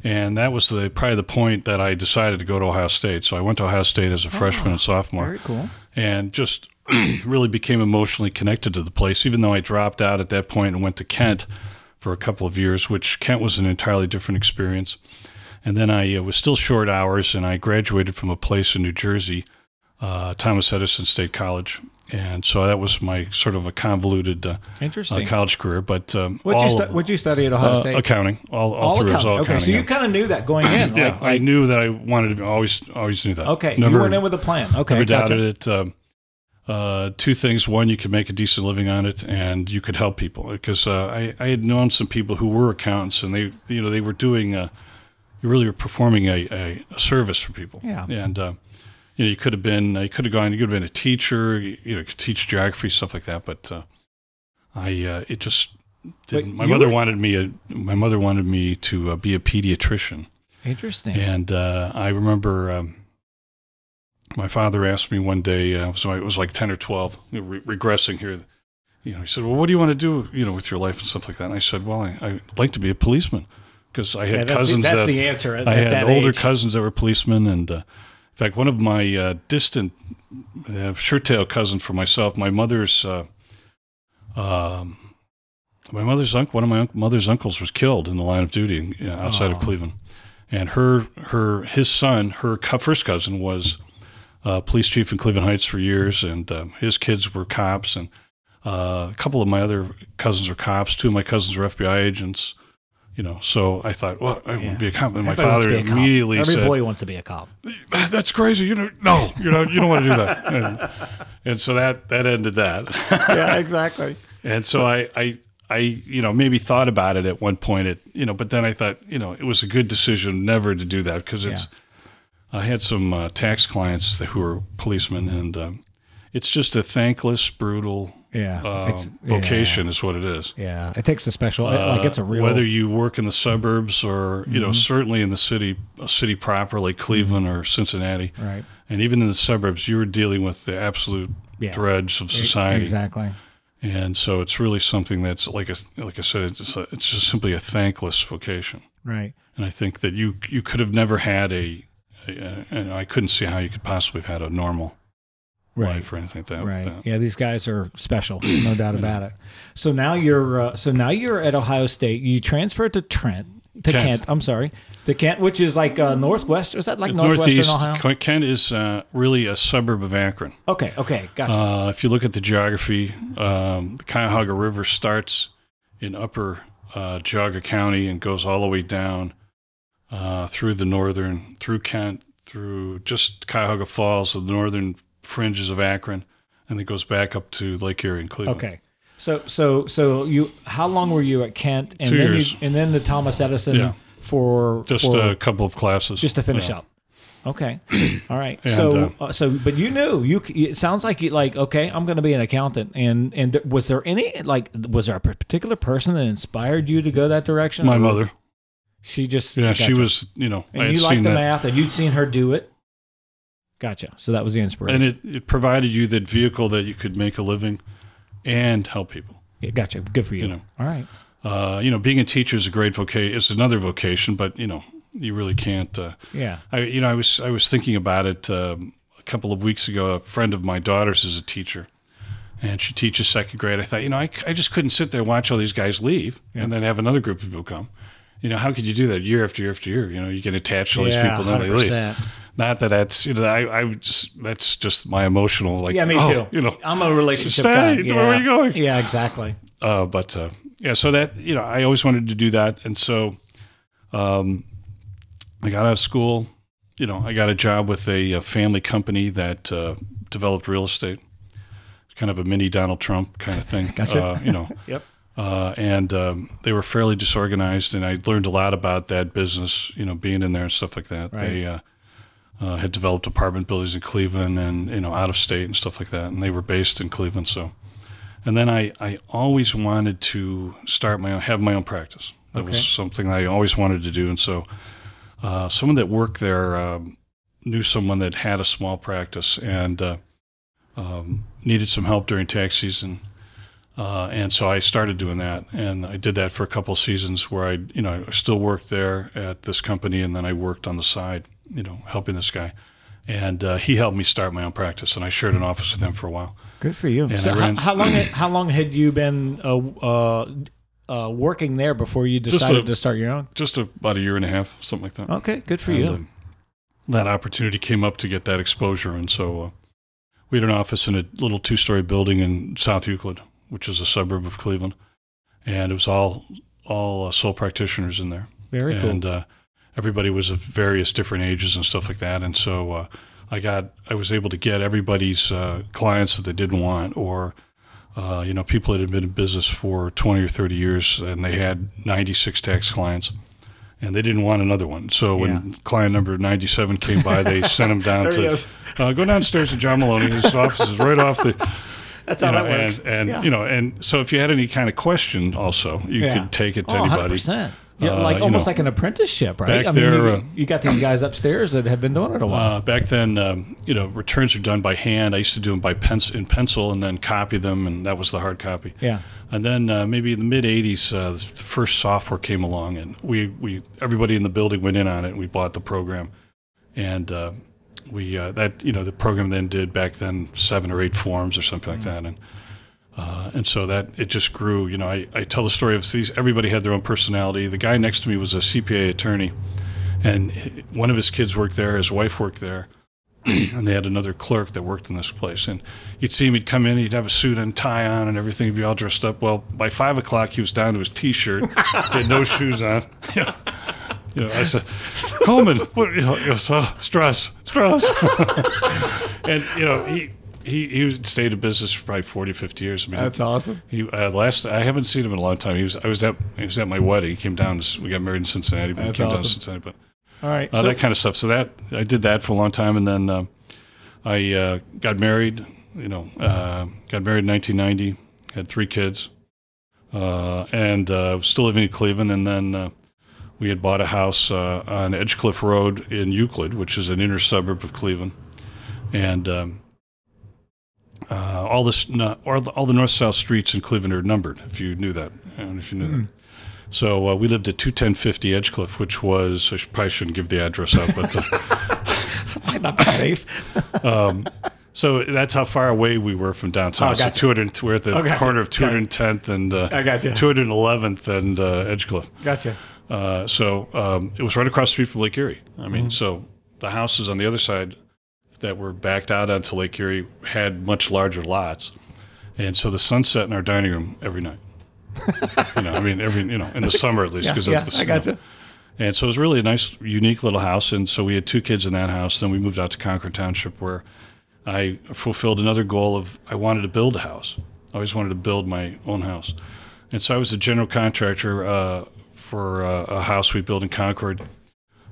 And that was the probably the point that I decided to go to Ohio State. So I went to Ohio State as a freshman and sophomore. cool. and just really became emotionally connected to the place, even though I dropped out at that point and went to Kent for a couple of years, which Kent was an entirely different experience. And then I uh, was still short hours, and I graduated from a place in New Jersey, uh, Thomas Edison State College. And so that was my sort of a convoluted uh, uh, Interesting. college career. But um, What'd you stu- you study at Ohio uh, State? accounting, all, all, all through accounting. all okay, accounting. so you yeah. kind of knew that going in. yeah, like, I knew that I wanted to be, always always knew that. Okay, Never, you went in with a plan. Okay, never gotcha. doubted it. Um, uh, two things: one, you could make a decent living on it, and you could help people. Because uh, I, I had known some people who were accountants, and they, you know, they were doing, uh, you really were performing a, a, a service for people. Yeah. And uh, you know, you could have been, you could have gone, you could have been a teacher, you, you know, could teach geography stuff like that. But uh, I, uh, it just. Didn't. My mother were- wanted me. A, my mother wanted me to uh, be a pediatrician. Interesting. And uh, I remember um, my father asked me one day, uh, so I was like 10 or 12, you know, re- regressing here. You know, he said, Well, what do you want to do, you know, with your life and stuff like that? And I said, Well, I, I'd like to be a policeman because I had Yeah, that's the- cousins that's that the answer at- I had older age. cousins that were policemen. And uh, in fact, one of my uh, distant uh, shirt tail cousins for myself, my mother's. Uh, um, my mother's uncle, one of my unc- mother's uncles, was killed in the line of duty uh, outside of Cleveland, and her, her, his son, her co- first cousin, was uh, police chief in Cleveland Heights for years, and um, his kids were cops, and uh, a couple of my other cousins were cops. Two of my cousins were FBI agents. You know, so I thought, well, I Yeah. would be a cop. And my Everybody wants father to be cop. immediately Every said, boy wants to be a cop. "That's crazy. You know, no, you know, you don't want to do that." And, and so that that ended that. yeah, exactly. And so I, I, I, you know, maybe thought about it at one point. At you know, but then I thought, you know, it was a good decision never to do that because it's. I had some uh, tax clients who were policemen, and um, it's just a thankless, brutal Yeah, uh, it's vocation, is what it is. Yeah, it takes a special. like it's a Uh, real. whether you work in the suburbs or you know certainly in the city a city proper like Cleveland or Cincinnati right. and even in the suburbs you were dealing with the absolute Yeah. dregs of society Exactly. and so it's really something that's like a, like I said it's just, a, it's just simply a thankless vocation Right. and I think that you you could have never had a and I couldn't see how you could possibly have had a normal Right. life or anything like that, Right. that. Yeah, these guys are special, no doubt about it. So now you're uh, so now you're at Ohio State. You transferred to Trent to Kent. Kent. I'm sorry, to Kent, which is like uh, northwest. Is that like northwestern Northeast Ohio? Kent is uh, really a suburb of Akron. Okay. Okay. Gotcha. Uh, if you look at the geography, um, the Cuyahoga River starts in upper uh, Geauga County and goes all the way down uh, through the northern, through Kent, through just Cuyahoga Falls, the northern fringes of Akron, and it goes back up to Lake Erie and Cleveland. okay. So so so you how long were you at Kent and Two then years. you and then the Thomas Edison Yeah. for Just for, a couple of classes. just to finish Yeah. up. Okay. All right. And, so uh, so but you knew you it sounds like you like okay, I'm going to be an accountant and and th- was there any like was there a particular person that inspired you to go that direction? My mother. She just Yeah, she was, you know, and you liked seen the that. math and you'd seen her do it. Gotcha. So that was the inspiration. And it, it provided you that vehicle that you could make a living and help people. Yeah, gotcha. Good for you. You know. All right. Uh, you know, being a teacher is a great vocation. It's another vocation, but you know, you really can't. Uh, Yeah. I, you know, I was I was thinking about it um, a couple of weeks ago. A friend of my daughter's is a teacher, and she teaches second grade. I thought, you know, I, I just couldn't sit there and watch all these guys leave, and then have another group of people come. You know, how could you do that year after year after year? You know, you get attached to all these people, and then they leave. 100%. Not that that's you know, I I just that's just my emotional like. Yeah, me oh, too. You know, I'm a relationship Stay, guy. where are Yeah. you going? Yeah, exactly. uh, but uh, yeah, so that you know, I always wanted to do that, and so um, I got out of school. You know, I got a job with a, a family company that uh, developed real estate. It's kind of a mini Donald Trump kind of thing. Gotcha. Uh, you know, Yep. Uh, and um, they were fairly disorganized, and I learned a lot about that business. You know, being in there and stuff like that. Right. They uh, uh, had developed apartment buildings in Cleveland and you know out of state and stuff like that, and they were based in Cleveland. So, and then I I always wanted to start my own, have my own practice. That Okay. was something I always wanted to do, and so uh, someone that worked there um, knew someone that had a small practice and uh, um, needed some help during tax season. Uh, and so I started doing that, and I did that for a couple of seasons where I, you know, I still worked there at this company, and then I worked on the side, you know, helping this guy, and uh, he helped me start my own practice, and I shared an office with him for a while. Good for you. And so I how, how long how long had you been uh, uh, uh, working there before you decided a- to start your own? Just about a year and a half, something like that. Okay, good for And, you. um, that opportunity came up to get that exposure, and so uh, we had an office in a little two-story building in South Euclid, which is a suburb of Cleveland, and it was all all uh, sole practitioners in there. Very cool. and uh, everybody was of various different ages and stuff like that. And so uh, I got, I was able to get everybody's uh, clients that they didn't want, or uh, you know, people that had been in business for 20 or 30 years, and they had 96 tax clients, and they didn't want another one. So when client number 97 came by, they sent him down to uh, go downstairs to John Mullowney. His office is right off the. That's You how know, that works. and, and Yeah. you know, and so if you had any kind of question, also you Yeah. could take it to oh, anybody. 100%. Yeah, Uh, like you almost know, like an apprenticeship, right? back I mean, there, you, uh, you got these guys upstairs that have been doing it a while. Uh, back then, um, you know, returns were done by hand. I used to do them by pens- in pencil and then copy them, and that was the hard copy. yeah. And then uh, maybe in the mid '80s, uh, the first software came along, and we, we everybody in the building went in on it. and We bought the program, and uh, we uh, that you know the program then did back then seven or eight forms or something like that, and uh, and so that it just grew. You know, I, I tell the story of these. Everybody had their own personality. The guy next to me was a CPA attorney, and one of his kids worked there. His wife worked there, and they had another clerk that worked in this place. And you'd see him. He'd come in. He'd have a suit and tie on and everything. He'd be all dressed up. Well, by five o'clock, he was down to his t-shirt. he had no shoes on. Yeah. You know, I said, Coleman, what, you know, uh, stress, stress. and, you know, he, he, he stayed in business for probably 40, 50 years. I mean, awesome. he uh, last I haven't seen him in a long time. He was I was at he was at my wedding. He came down. To, we got married in Cincinnati. But That's he came down to awesome. Cincinnati. But All right. uh, so- that kind of stuff. So that I did that for a long time, and then uh, I uh, got married you know, uh, got married in 1990, had three kids, uh, and uh, was still living in Cleveland. And then uh, we had bought a house uh, on Edgecliff Road in Euclid, which is an inner suburb of Cleveland, and um, uh, all this, all the, all the north-south streets in Cleveland are numbered. If you knew that, and if you knew that. So uh, we lived at 21050 Edgecliff, which was I probably shouldn't give the address out, but. Uh, Might not be safe. So that's how far away we were from downtown. Oh, So gotcha. 200, we're at the Oh, gotcha. corner of Got it. 210th and uh, I gotcha. 211th and uh, Edgecliff. gotcha. Uh, so um, it was right across the street from Lake Erie. I Mm-hmm. mean, so the houses on the other side that were backed out onto Lake Erie had much larger lots, and so the sun set in our dining room every night. you know, I mean, every you know, in the summer at least, because yeah, of the I you know. gotcha. And so it was really a nice, unique little house. And so we had two kids in that house. Then we moved out to Concord Township, where I fulfilled another goal of I wanted to build a house. I always wanted to build my own house. And so I was a general contractor uh, for uh, a house we built in Concord.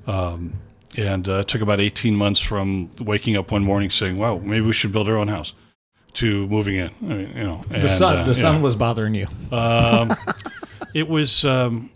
Um, and uh, it took about 18 months from waking up one morning saying, wow, maybe we should build our own house to moving in. I mean, you know, The sun, uh, the sun was bothering you. Um, it was um,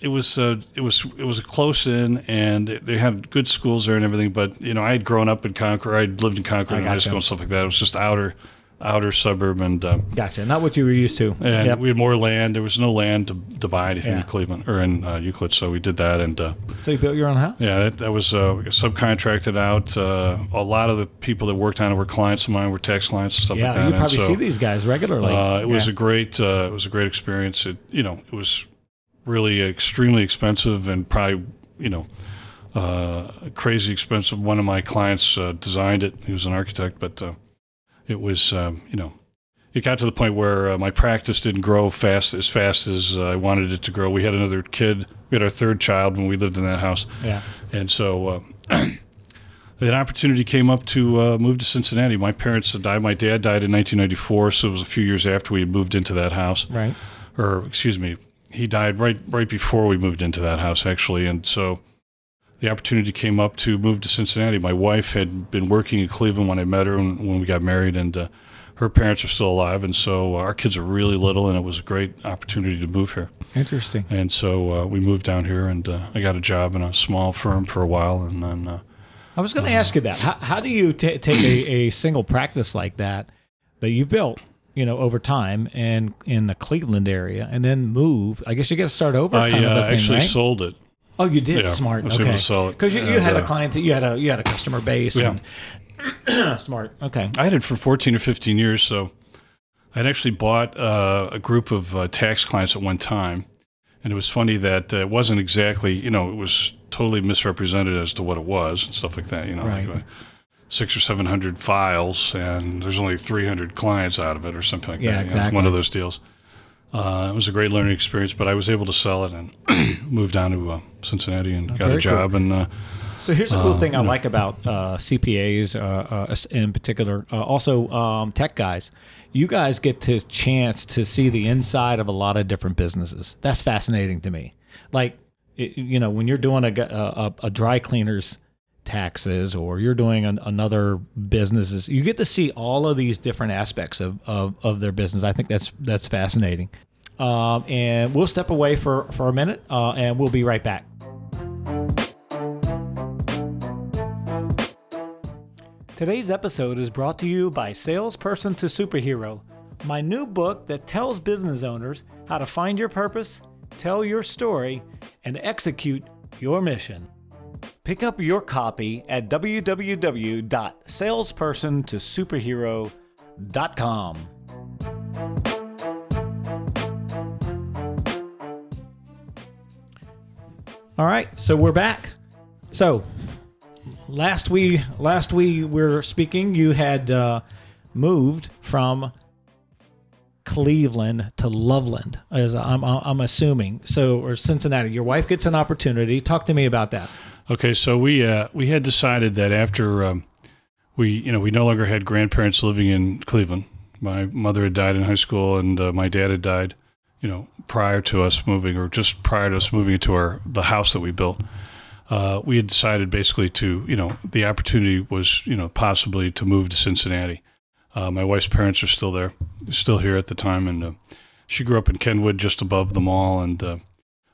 it was uh, it was it was a close in, and they had good schools there and everything. But you know, I had grown up in Concord. I'd lived in Concord in high school and stuff like that. It was just outer outer suburb, and um, Gotcha. Not what you were used to. and Yep. we had more land. There was no land to, to buy anything Yeah. in Cleveland or in uh, Euclid, so we did that. And uh, So you built your own house? yeah, that, that was uh, subcontracted out. Uh, a lot of the people that worked on it were clients of mine, were tax clients and stuff Yeah, like that. you probably so- see these guys regularly. uh, it was Yeah. a great uh, it was a great experience. It you know it was really extremely expensive and probably you know uh, crazy expensive. One of my clients uh, designed it. He was an architect, but uh, it was um, you know it got to the point where uh, my practice didn't grow fast as fast as uh, I wanted it to grow. We had another kid. We had our third child when we lived in that house. yeah. And so uh, an opportunity came up to uh, move to Cincinnati. My parents had died. My dad died in 1994, so it was a few years after we had moved into that house. Right. Or, excuse me, he died right right before we moved into that house, actually. And so the opportunity came up to move to Cincinnati. My wife had been working in Cleveland when I met her when, when we got married, and uh, her parents are still alive. And so our kids are really little, and it was a great opportunity to move here. Interesting. And so uh, we moved down here, and uh, I got a job in a small firm for a while, and then uh, I was going to ask you that. How, how do you ta take a, a single practice like that that you built, you know, over time and in the Cleveland area, and then move? I guess you got to start over. I kind of uh, actually right? sold it. Oh, you did. Yeah, Smart. I okay. to sell it. because you, you And, had a uh, client. You had a you had a customer base. Yeah. And, smart. Okay. I had it for 14 or 15 years, so I'd actually bought uh, a group of uh, tax clients at one time, and it was funny that uh, it wasn't exactly, you know, it was totally misrepresented as to what it was and stuff like that. You know, Right. like, uh, six or seven hundred files, and there's only 300 clients out of it, or something like Yeah, that. you know, exactly. one of those deals. Uh, it was a great learning experience, but I was able to sell it and move down to uh, Cincinnati and got Oh, very a job. And uh, So here's a cool Uh, thing I know. like about uh, CPAs, uh, uh, in particular, uh, also um, tech guys. You guys get to chance to see the inside of a lot of different businesses. That's fascinating to me. Like, it, you know, when you're doing a, a, a dry cleaner's taxes or you're doing an, another businesses, you get to see all of these different aspects of, of, of their business. I think that's that's fascinating. Um, and we'll step away for, for a minute uh, and we'll be right back. Today's episode is brought to you by Salesperson to Superhero, my new book that tells business owners how to find your purpose, tell your story, and execute your mission. Pick up your copy at www.salespersontosuperhero.com. All right, so we're back. So, last we last we were speaking, you had uh, moved from Cleveland to Loveland, as I'm, I'm assuming. So, or Cincinnati. Your wife gets an opportunity. Talk to me about that. Okay, so we uh, we had decided that after um, we you know we no longer had grandparents living in Cleveland. My mother had died in high school, and uh, my dad had died, you know, prior to us moving, or just prior to us moving into our the house that we built. Uh, we had decided basically to you know the opportunity was you know possibly to move to Cincinnati. Uh, my wife's parents are still there, still here at the time, and uh, she grew up in Kenwood, just above the mall, and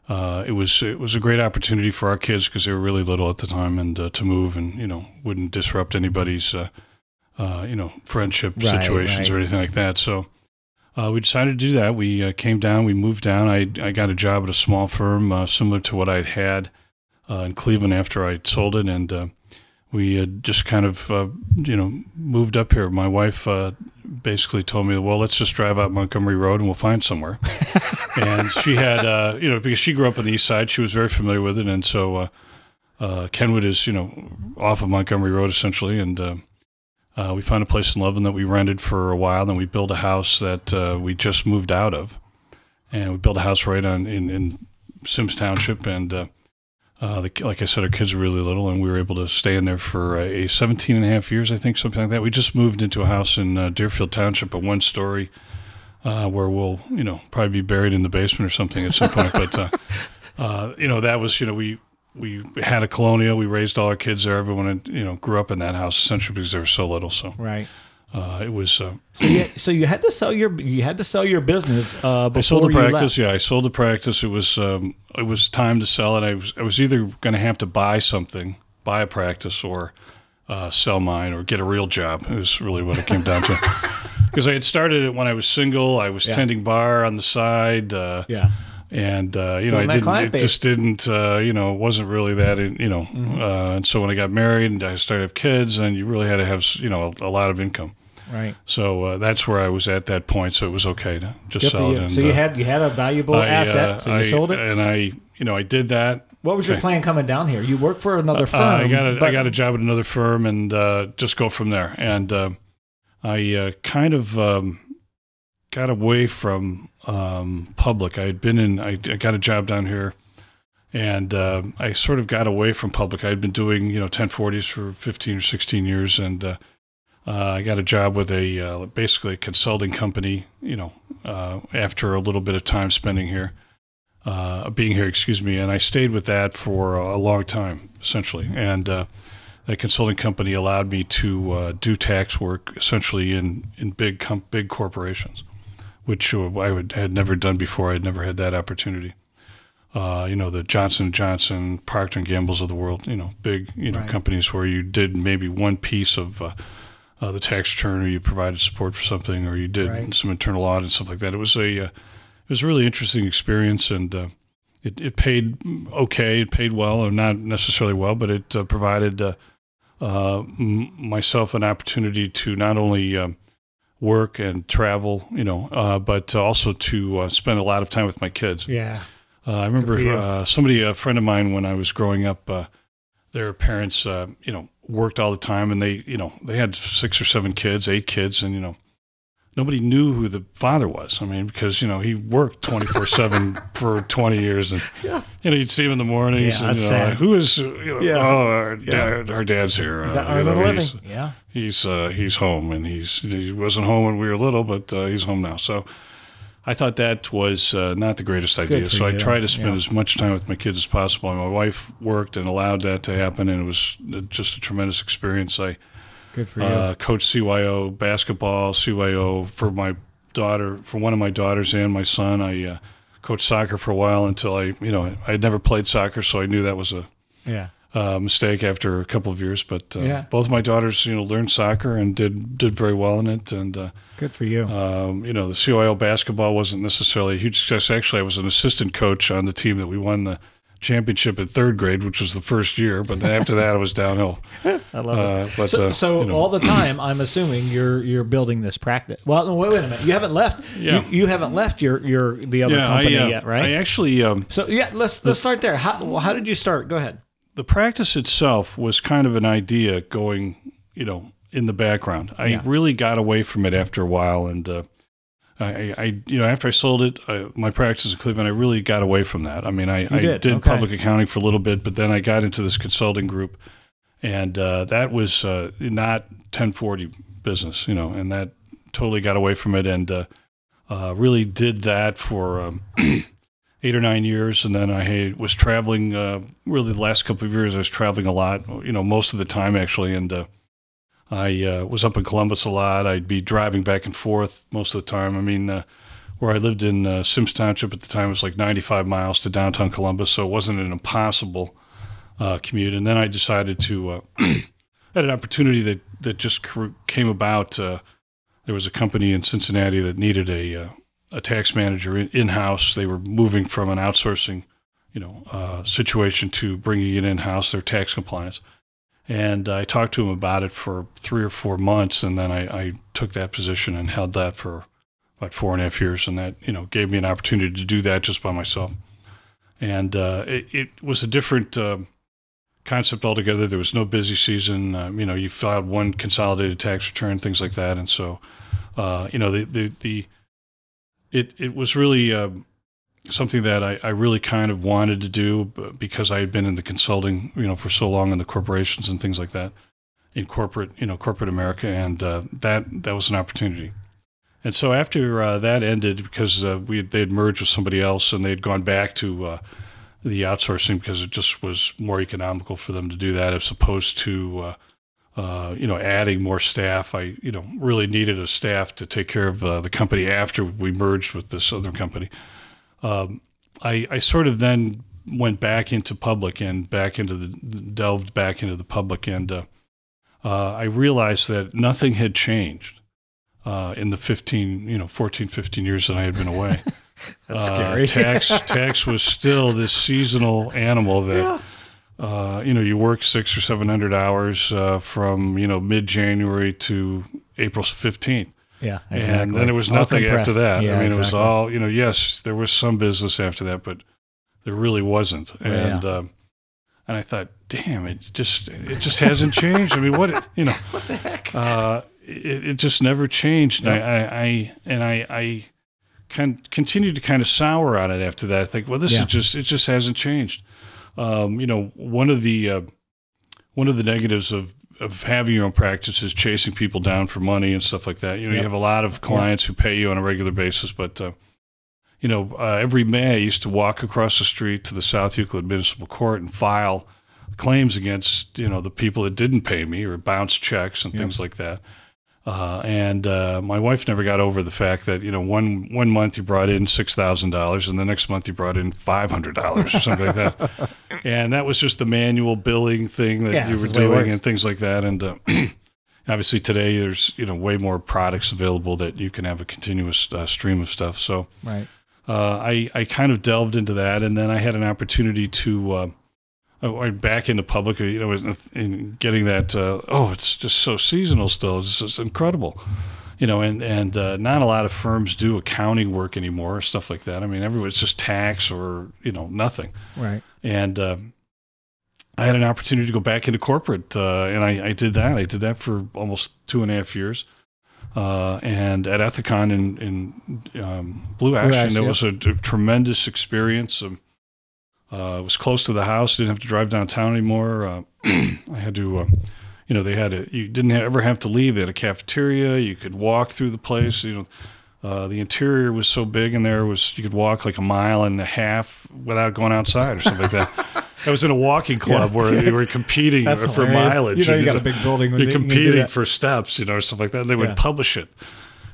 uh, it was it was a great opportunity for our kids because they were really little at the time, and uh, to move and you know wouldn't disrupt anybody's uh, uh, you know friendship Right, situations right. or anything like that. So. Uh, we decided to do that. We uh, came down. We moved down. I, I got a job at a small firm uh, similar to what I'd had uh, in Cleveland after I sold it, and uh, we had just kind of uh, you know moved up here. My wife uh, basically told me, "Well, let's just drive out Montgomery Road and we'll find somewhere." and she had uh, you know because she grew up on the east side, she was very familiar with it, and so uh, uh, Kenwood is you know off of Montgomery Road essentially, and uh, uh, we found a place in Loveland that we rented for a while. Then we built a house that uh, we just moved out of, and we built a house right on in, in Symmes Township. And uh, uh, the, like I said, our kids were really little, and we were able to stay in there for a 17 and a half years, I think, something like that. We just moved into a house in uh, Deerfield Township, a one story. Uh, where we'll, you know, probably be buried in the basement or something at some point. But, uh, uh, you know, that was, you know, we we had a colonial. We raised all our kids there. Everyone, you know, grew up in that house essentially because they were so little. So Right. Uh, it was. Uh, So you, so you had to sell your you had to sell your business uh, I sold the practice. Yeah, I sold the practice. It was um, it was time to sell it. I was I was either going to have to buy something, buy a practice, or uh, sell mine, or get a real job. It was really what it came down to. Because I had started it when I was single. I was Yeah. tending bar on the side. Uh, Yeah. and uh, you know, I didn't. It base. just didn't. Uh, you know, it wasn't really that. You know, Mm-hmm. uh, and so when I got married and I started to have kids, and you really had to have you know a, a lot of income. Right. So uh, that's where I was at that point. So it was okay to just Good sell it. And, so you uh, had you had a valuable I, asset. uh, so you I- sold it. and I, you know, I did that. What was your plan coming down here? You work for another firm. Uh, I got a I but- got a job at another firm and uh, just go from there. And uh, I uh, kind of um, got away from um, public. I had been in. I, I got a job down here, and uh, I sort of got away from public. I had been doing you know 1040s for 15 or 16 years, and uh, uh, I got a job with a uh, basically a consulting company. You know, uh, after a little bit of time spending here uh, being here, excuse me, and I stayed with that for a long time, essentially. And uh, that consulting company allowed me to uh, do tax work, essentially in in big com- big corporations, which I would, had never done before. I had never had that opportunity. Uh, you know, the Johnson Johnson, Procter and Gamble's of the world. You know, big you know Right. companies where you did maybe one piece of. Uh, uh, the tax return, or you provided support for something, or you did Right. some internal audit and stuff like that. It was a uh, it was a really interesting experience, and uh, it, it paid okay. It paid well, or not necessarily well, but it uh, provided uh, uh, m- myself an opportunity to not only um, work and travel, you know, uh, but also to uh, spend a lot of time with my kids. Yeah. Uh, I remember uh, somebody, a friend of mine, when I was growing up, uh, their parents, uh, you know, worked all the time, and they, you know, they had six or seven kids, eight kids, and you know, nobody knew who the father was. I mean, because you know he worked twenty four seven for twenty years, and Yeah. you know you'd see him in the mornings, Yeah, and you know, like, who is, you know, Yeah. oh, our, Yeah. dad, our dad's here. Is that uh, you know, living? he's- Yeah. he's uh, he's home and he's he wasn't home when we were little, but uh, he's home now. So I thought that was uh, not the greatest idea. So I you, tried to spend yeah. as much time with my kids as possible. And my wife worked and allowed that to happen, and it was uh, just a tremendous experience. I Good for you. uh, coached CYO basketball, CYO for my daughter, for one of my daughters and my son. I uh, coached soccer for a while until I, you know, I had never played soccer, so I knew that was a yeah. uh, mistake after a couple of years. But uh, Yeah. both my daughters, you know, learned soccer and did did very well in it. And uh, Good for you. um, you know, the CYO basketball wasn't necessarily a huge success. Actually, I was an assistant coach on the team that we won the championship in third grade, which was the first year. But then after that, it was downhill. I love it. Uh, but So, uh, so you know, all the time, I'm assuming you're you're building this practice. Well, no, wait, wait a minute. You haven't left. Yeah. You, you haven't left your your the other yeah, company I, uh, yet, right? I actually um, so yeah, let's let's start there. How well, how did you start? Go ahead. the practice itself was kind of an idea going, you know, in the background. I Yeah. really got away from it after a while, and uh, I, I, you know, after I sold it, I, my practice in Cleveland, I really got away from that. I mean, I, I did, did, okay. public accounting for a little bit, but then I got into this consulting group, and uh, that was uh, not 1040 business, you know, and that totally got away from it, and uh, uh, really did that for. Um, eight or nine years, and then I had, was traveling. Uh, really, the last couple of years, I was traveling a lot. You know, most of the time actually, and uh, I uh, was up in Columbus a lot. I'd be driving back and forth most of the time. I mean, uh, where I lived in uh, Symmes Township at the time was like 95 miles to downtown Columbus, so it wasn't an impossible uh, commute. And then I decided to uh, had an opportunity that that just came about. Uh, there was a company in Cincinnati that needed a a tax manager in house. They were moving from an outsourcing, you know, situation to bringing it in house. Their tax compliance. And I talked to him about it for three or four months, and then I, I took that position and held that for about four and a half years, and that you know gave me an opportunity to do that just by myself. And uh, it, it was a different uh, concept altogether. There was no busy season. Uh, you know, you filed one consolidated tax return, things like that, and so uh, you know the the the it it was really um, something that I, I really kind of wanted to do because I had been in the consulting, you know, for so long in the corporations and things like that, in corporate, you know, corporate America, and uh, that that was an opportunity. And so after uh, that ended, because uh, we they had merged with somebody else and they had gone back to uh, the outsourcing because it just was more economical for them to do that as opposed to uh, uh, you know, adding more staff. I, you know, really needed a staff to take care of the company after we merged with this other company. Um, I, I sort of then went back into public and back into the delved back into the public, and uh, uh I realized that nothing had changed uh, in the 15, you know, 14, 15 years that I had been away. That's scary. tax tax was still this seasonal animal that. Yeah uh, you know, you work six or seven hundred hours uh, from you know mid January to April fifteenth. Yeah, exactly. And then there was nothing after that. Yeah, I mean, exactly. it was all you know. Yes, there was some business after that, but there really wasn't. And yeah. um, and I thought, damn, it just it just hasn't changed. I mean, what you know? What the heck? Uh, it, it just never changed. Yep. I, I, I and I I kind continued to kind of sour on it after that. I think, well, this yeah. is just it just hasn't changed um, you know, one of the uh, one of the negatives of of having your own practice is chasing people down for money and stuff like that. You know, yep. you have a lot of clients yep. who pay you on a regular basis, but uh, you know, uh, every May I used to walk across the street to the South Euclid Municipal Court and file claims against you know the people that didn't pay me or bounce checks and yep. things like that. Uh, and uh, my wife never got over the fact that you know one one month you brought in six thousand dollars and the next month you brought in five hundred dollars or something like that, and that was just the manual billing thing that yeah, you were doing and things like that. And uh, obviously today there's you know way more products available that you can have a continuous uh, stream of stuff. So right, uh, I I kind of delved into that, and then I had an opportunity to or back into public, you know, in getting that. Uh, oh, it's just so seasonal still. It's, it's incredible, you know. And and uh, not a lot of firms do accounting work anymore, stuff like that. I mean, everyone's just tax or you know nothing. Right. And uh, I had an opportunity to go back into corporate, uh, and I, I, did that. I did that for almost two and a half years. Uh, and at Ethicon in, in um, Blue Ash, Blue Ash and it yeah. was a, a, tremendous experience. Um, uh, it was close to the house. Didn't have to drive downtown anymore. Uh, I had to, uh, you know, they had a, you didn't ever have to leave. They had a cafeteria. You could walk through the place. You know, uh, the interior was so big, and there was you could walk like a mile and a half without going outside or something like that. I was in a walking club yeah. where they were competing That's for hilarious. mileage. You know, you got a big building. You're competing for steps, you know, or something like that. And They would yeah. publish it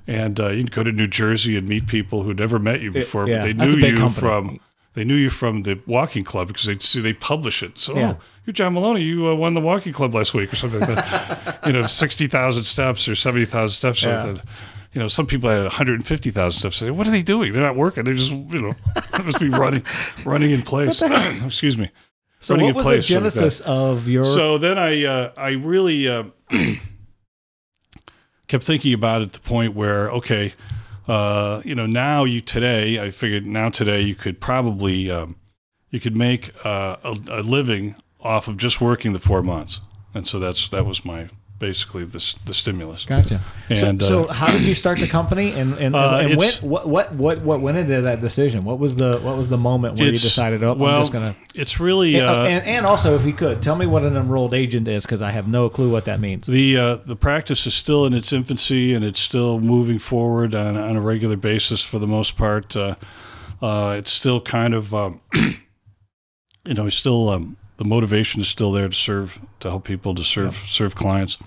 and uh, you'd go to New Jersey and meet people who'd never met you before, it, yeah. but they knew you company. from they knew you from the walking club because they see they publish it. So, yeah. oh, you're John Mullowney. You uh, won the walking club last week or something like that. you know, sixty thousand steps or seventy thousand steps. Yeah. Like you know, some people had 150,000 steps. Say, what are they doing? They're not working. They're just, you know, must be running, running in place. Excuse me. So running what was the genesis like of your? So then I, uh, I really uh, kept thinking about it at the point where, okay, uh, you know, now you today, I figured now today you could probably um, you could make uh, a, a, living off of just working the four months, and so that's that was my basically the, the stimulus. Gotcha. And so, so uh, how did you start the company, and and, uh, and when, what what what what went into that decision? What was the what was the moment where you decided, oh, well, I'm just gonna? It's really and, uh, and, and, also, if you could tell me what an enrolled agent is, because I have no clue what that means. The uh, the practice is still in its infancy, and it's still moving forward on on a regular basis for the most part. Uh, uh, it's still kind of. Um, you know, still um, the motivation is still there to serve, to help people, to serve yep. serve clients.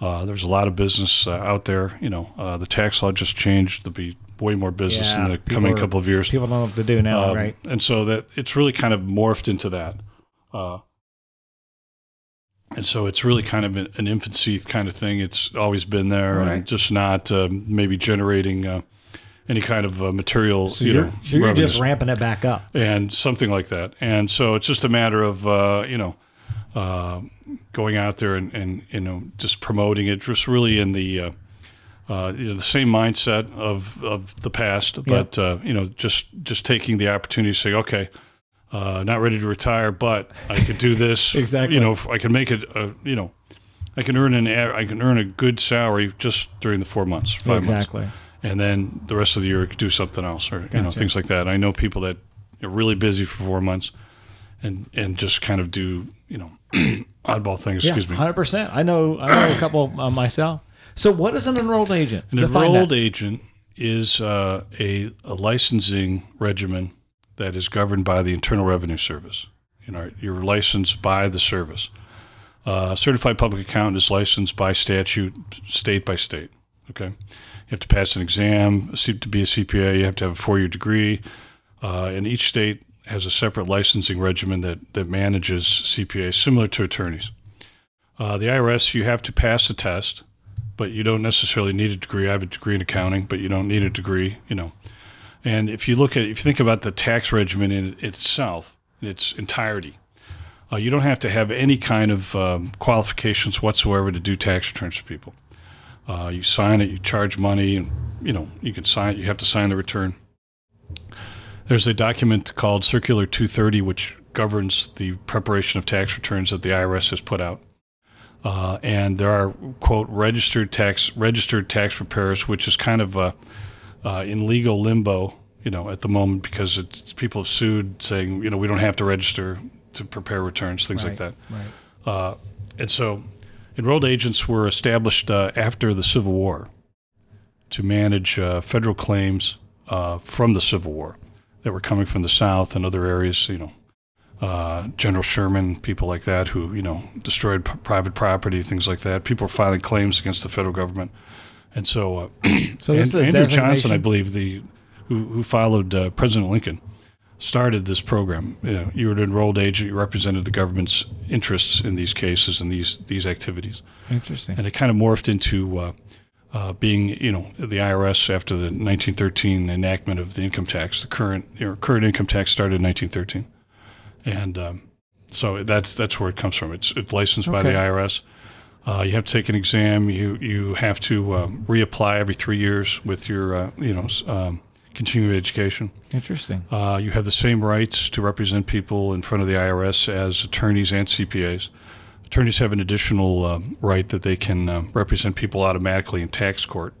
Uh, there's a lot of business uh, out there. You know, uh, the tax law just changed. There'll be way more business Yeah, in the coming are- couple of years. People don't know what to do now, Um, right? And so that it's really kind of morphed into that. Uh, and so it's really kind of an, an infancy kind of thing. It's always been there Right. and just not um, maybe generating uh, any kind of uh, material, So you you're, know, you're just ramping it back up. and something like that. And so it's just a matter of, uh, you know, uh, going out there and, and, you know, just promoting it, just really in the, uh, uh, you know, the same mindset of, of the past, but uh, you know, just just taking the opportunity to say, okay, uh, not ready to retire, but I could do this. Exactly. You know, I can make it. Uh, you know, I can earn an a- I can earn a good salary just during the four months, five months, exactly. And then the rest of the year do something else, or you know, things like that. I know people that are really busy for four months, and and just kind of do you know oddball things. Yeah, excuse me. hundred percent. I know. I know a couple uh, myself. So, what is an enrolled agent? An Define enrolled that. agent is uh, a, a licensing regimen that is governed by the Internal Revenue Service. You know, you're licensed by the service. Uh, certified public accountant is licensed by statute, state by state. Okay, have to pass an exam to be a CPA. You have to have a four-year degree, uh, and each state has a separate licensing regimen that that manages CPAs, similar to attorneys. Uh, the IRS, you have to pass a test but you don't necessarily need a degree. I have a degree in accounting, but you don't need a degree, you know. And if you look at, if you think about the tax regimen in itself, in its entirety, uh, you don't have to have any kind of um, qualifications whatsoever to do tax returns for people. Uh, you sign it, you charge money, and you know you can sign. You have to sign the return. There's a document called Circular 230, which governs the preparation of tax returns that the IRS has put out. Uh, and there are quote registered tax registered tax preparers, which is kind of uh, uh, in legal limbo, you know, at the moment because it's people have sued saying you know we don't have to register to prepare returns, things like that. Right. Uh, and so, enrolled agents were established uh, after the Civil War to manage uh, federal claims uh, from the Civil War that were coming from the South and other areas, you know, uh, General Sherman, people like that who, you know, destroyed p- private property, things like that. People were filing claims against the federal government. And so, uh, So and- Andrew Johnson, I believe, the who, who followed uh, President Lincoln, started this program. You, know, you were an enrolled agent. You represented the government's interests in these cases and these these activities, Interesting. and it kind of morphed into uh, uh, being, you know, the IRS after the 1913 enactment of the income tax. The current you know, current income tax started in 1913, and um, so that's that's where it comes from. It's it's licensed by the IRS. Uh, you have to take an exam. You you have to um, reapply every three years with your uh, you know um, continuing education. Interesting. Uh, you have the same rights to represent people in front of the IRS as attorneys and CPAs. Attorneys have an additional um, right that they can um, represent people automatically in tax court.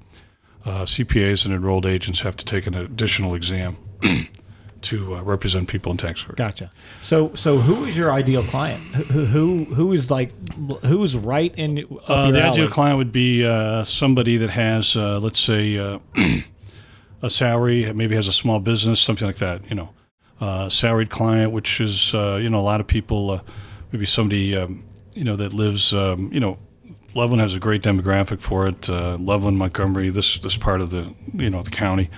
Uh, CPAs and enrolled agents have to take an additional exam to uh, represent people in tax court. Gotcha. So, so who is your ideal client? Who, who, who is like, who's right in Uh, the alley? ideal client would be uh, somebody that has, uh, let's say, uh, a salary, maybe has a small business, something like that. You know, uh, salaried client, which is, uh, you know, a lot of people, uh, maybe somebody, um, you know, that lives, um, you know, Loveland has a great demographic for it. Uh, Loveland, Montgomery, this this part of the, you know, the county.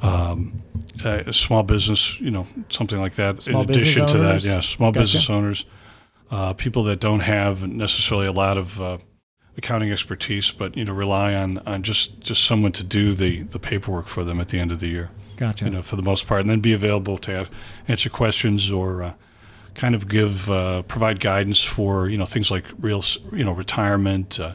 Um, uh, small business, you know, something like that. Small in addition business to that, yeah, small Gotcha. business owners, uh, people that don't have necessarily a lot of uh, accounting expertise, but you know, rely on, on just, just someone to do the, the paperwork for them at the end of the year. Gotcha. You know, for the most part, and then be available to have, answer questions or uh, kind of give uh, provide guidance for you know things like real you know retirement, uh,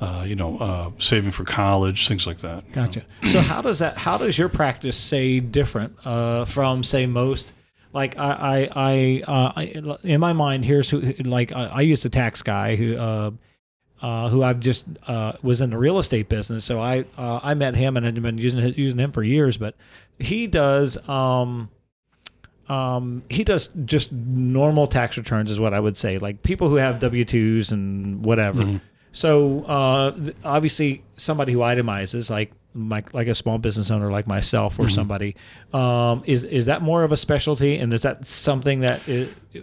uh, you know uh, saving for college, things like that. you know. Gotcha. So how does that? How does your practice say different uh, from say most? Like I, I, I, uh, I, in my mind, here's who. Like I, I used a tax guy who, uh, uh, who I've just uh, was in the real estate business. So I, uh, I met him and had been using using him for years. But he does, um, um, he does just normal tax returns, is what I would say. Like people who have W twos and whatever. Mhm. So uh, th- obviously, somebody who itemizes, like like like a small business owner like myself Mm-hmm. or somebody, um, is is that more of a specialty? And is that something that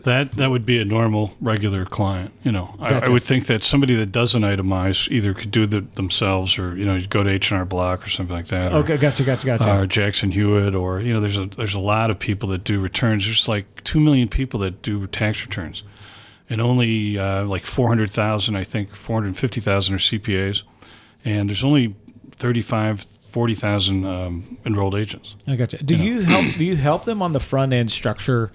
That that would be a normal, regular client. You know, I, I would think that somebody that doesn't itemize either could do it themselves, or you know, go to H and R Block or something like that. or- okay, gotcha, gotcha, gotcha. or Jackson Hewitt, or you know, there's a there's a lot of people that do returns. There's like two million people that do tax returns, and only uh, like four hundred thousand, I think, four hundred fifty thousand are CPAs, and there's only 35, 40,000 um, enrolled agents. I gotcha. Do you help? Do you help them on the front end structure?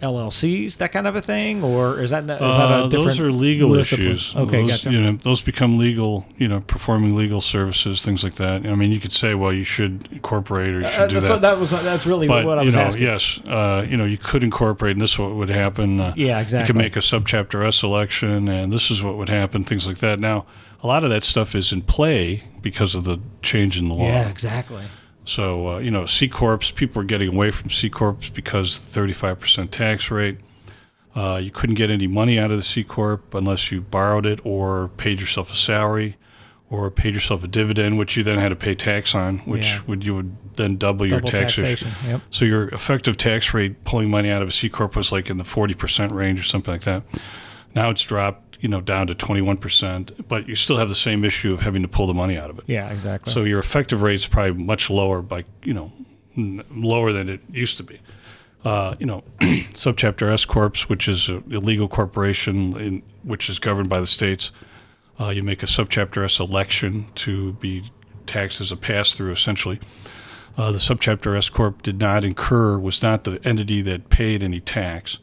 LLCs, that kind of a thing, or is that is that Uh, different? those are legal discipline? issues. Okay, those, gotcha. You know, those become legal. You know, performing legal services, things like that. I mean, you could say, well, you should incorporate or you should Uh, do that's that. that was that's really but what I you was know, asking. yes, uh, you know, you could incorporate, and this is what would happen. Uh, Yeah, You could make a subchapter S election, and this is what would happen, things like that. Now, a lot of that stuff is in play because of the change in the law. Yeah, exactly. So, uh, you know, C corps, people are getting away from C corps because the 35% tax rate. Uh, you couldn't get any money out of the C corp unless you borrowed it or paid yourself a salary or paid yourself a dividend, which you then had to pay tax on, which Yeah. would you would then double, your Double taxation. taxation. Yep. So your effective tax rate pulling money out of a C corp was like in the 40% range or something like that. Now it's dropped, you know, down to 21%, but you still have the same issue of having to pull the money out of it. Yeah, exactly. So your effective rate is probably much lower by, you know, n- lower than it used to be. Uh, you know, subchapter S corps, which is a illegal corporation in, which is governed by the states. Uh, you make a subchapter S election to be taxed as a pass through, essentially. Uh, the subchapter S corp did not incur, was not the entity that paid any tax.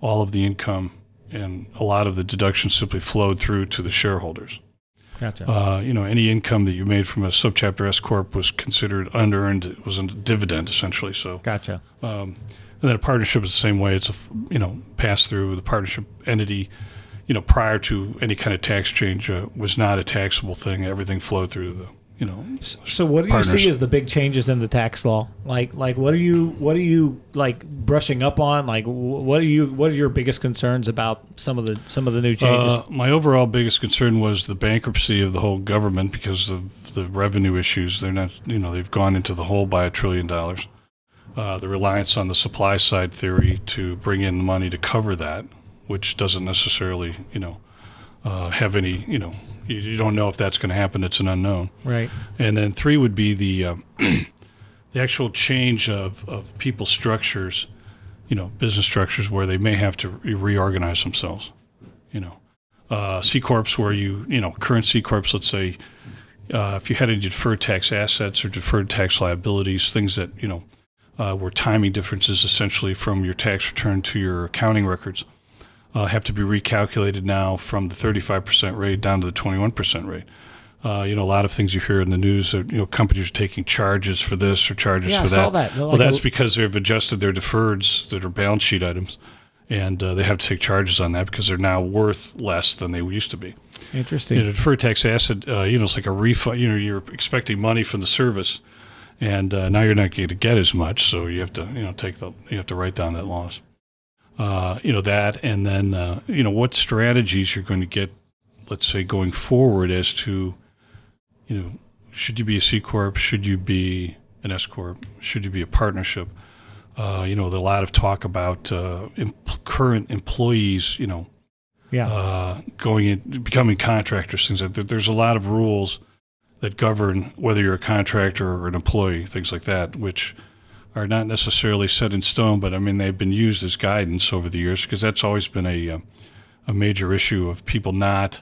All of the income and a lot of the deductions simply flowed through to the shareholders. gotcha. Uh, you know, any income that you made from a subchapter S corp was considered unearned. It was a dividend essentially. So, gotcha. um, and then a partnership is the same way. It's a you know pass through. The partnership entity, you know, prior to any kind of tax change, uh, was not a taxable thing. Everything flowed through the you know. So what do you partners. see as the big changes in the tax law? Like like what are you what are you like brushing up on? Like what are you what are your biggest concerns about some of the some of the new changes? Uh, my overall biggest concern was the bankruptcy of the whole government because of the revenue issues. They're not, you know, they've gone into the hole by a trillion dollars. Uh, the reliance on the supply side theory to bring in money to cover that, which doesn't necessarily, you know, uh, have any, you know, you, you don't know if that's going to happen. It's an unknown. right. And then three would be the um, the actual change of, of people's structures, you know, business structures where they may have to re- reorganize themselves. You know, uh, C corps where you you know current C corps, let's say, uh, if you had any deferred tax assets or deferred tax liabilities, things that you know uh, were timing differences essentially from your tax return to your accounting records. Uh, have to be recalculated now from the 35% rate down to the 21% rate. Uh, you know, a lot of things you hear in the news that, you know, companies are taking charges for this or charges Yeah, for that. saw that. well, that's a- because they've adjusted their deferreds that are balance sheet items. And uh, they have to take charges on that because they're now worth less than they used to be. Interesting. You know, deferred tax asset, uh, you know, it's like a refund. You know, you're expecting money from the service, and uh, now you're not going to get as much, so you have to, you know, take the, you have to write down that loss. Uh, you know that, and then uh, you know what strategies you're going to get, let's say, going forward as to, you know, should you be a C corp, should you be an S corp, should you be a partnership? Uh, you know, there's a lot of talk about uh, em- current employees, you know, yeah. uh, going in, becoming contractors, things like that. There's a lot of rules that govern whether you're a contractor or an employee, things like that, which are not necessarily set in stone, but I mean they've been used as guidance over the years because that's always been a uh, a major issue of people not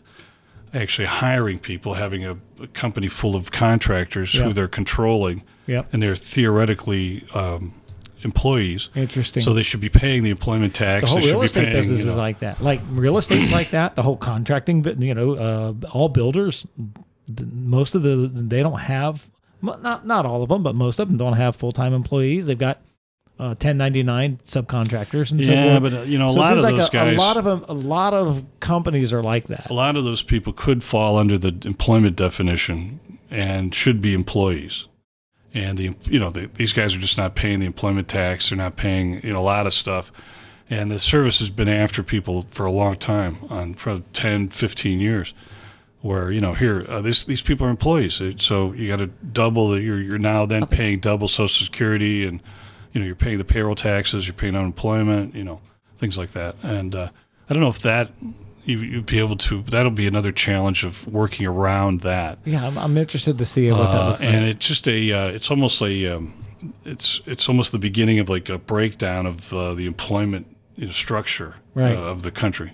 actually hiring people, having a, a company full of contractors Yeah. who they're controlling, yep. and they're theoretically um, employees. Interesting. So they should be paying the employment tax. the whole they real estate paying, business you know, is like that. Like real estate's like that. The whole contracting, you know, uh, all builders, most of the they don't have not not all of them, but most of them don't have full time employees. They've got uh, 1099 subcontractors and so Yeah, forth. but uh, you know, a so lot of like those a, guys, a lot of them, a lot of companies are like that. a lot of those people could fall under the employment definition and should be employees. And the you know the, these guys are just not paying the employment tax. They're not paying you know a lot of stuff. And the service has been after people for a long time, on for 10, 15 years. Where you know here uh, this these people are employees, so you got to double. The, you're you're now then paying double Social Security, and you know you're paying the payroll taxes, you're paying unemployment, you know things like that. And uh, I don't know if that you, you'd be able to. That'll be another challenge of working around that. Yeah, I'm, I'm interested to see what that Uh, looks like. and it's just a uh, it's almost a um, it's it's almost the beginning of like a breakdown of uh, the employment you know, structure Right. of the country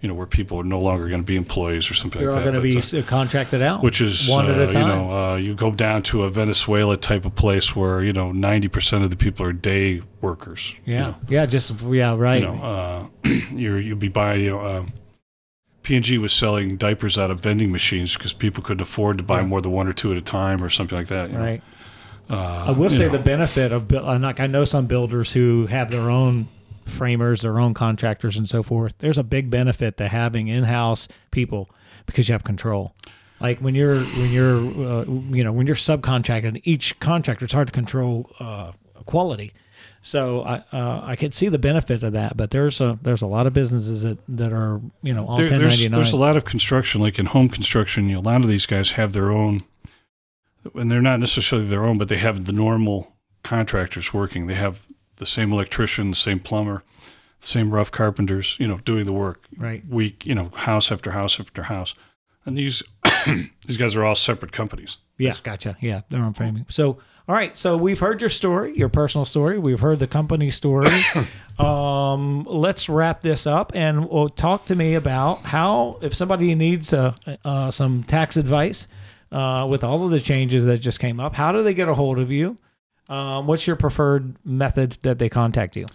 you know where people are no longer going to be employees or something They're all like that going to be uh, contracted out, which is one at uh, a time. you know uh, you go down to a Venezuela type of place where you know 90% of the people are day workers you yeah, know yeah, just yeah, right. you know, uh, you're, you'll be buying, you know, uh, P&G was selling diapers out of vending machines because people couldn't afford to buy Yeah. more than one or two at a time or something like that. you know. right. Uh, I will say know, the benefit of uh, like I know some builders who have their own framers, their own contractors, and so forth. There's a big benefit to having in-house people because you have control. Like when you're when you're uh, you know when you're subcontracting, each contractor it's hard to control uh, quality. So I uh, I could see the benefit of that, but there's a there's a lot of businesses that, that are you know all there- there's, 1099. there's a lot of construction, like in home construction, you know, a lot of these guys have their own, and they're not necessarily their own, but they have the normal contractors working. They have the same electrician, the same plumber, the same rough carpenters, you know, doing the work right. week, you know, house after house after house. And these these guys are all separate companies. Yeah, gotcha. Yeah, they're own framing. So, all right. So we've heard your story, your personal story. We've heard the company story. um, let's wrap this up and well, talk to me about how, if somebody needs uh, uh, some tax advice uh, with all of the changes that just came up, how do they get a hold of you? Um, what's your preferred method that they contact you?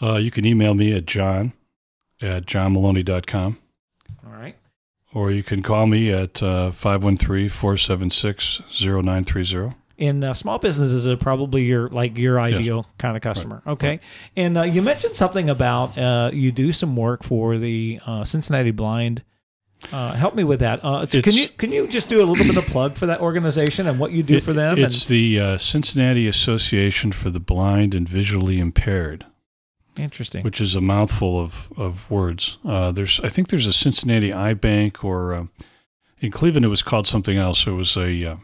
Uh, you can email me at john at johnmullowney.com All right. or you can call me at uh, 513-476-0930. And uh, small businesses are probably your like your ideal kind of customer. Okay. And uh, you mentioned something about uh, you do some work for the uh, Cincinnati Blind. Uh, help me with that. Uh, can you can you just do a little bit of plug for that organization and what you do It- for them? It's the uh, Cincinnati Association for the Blind and Visually Impaired, interesting. which is a mouthful of, of words. Uh, there's, I think there's a Cincinnati Eye Bank, or uh, in Cleveland it was called something else. It was a uh,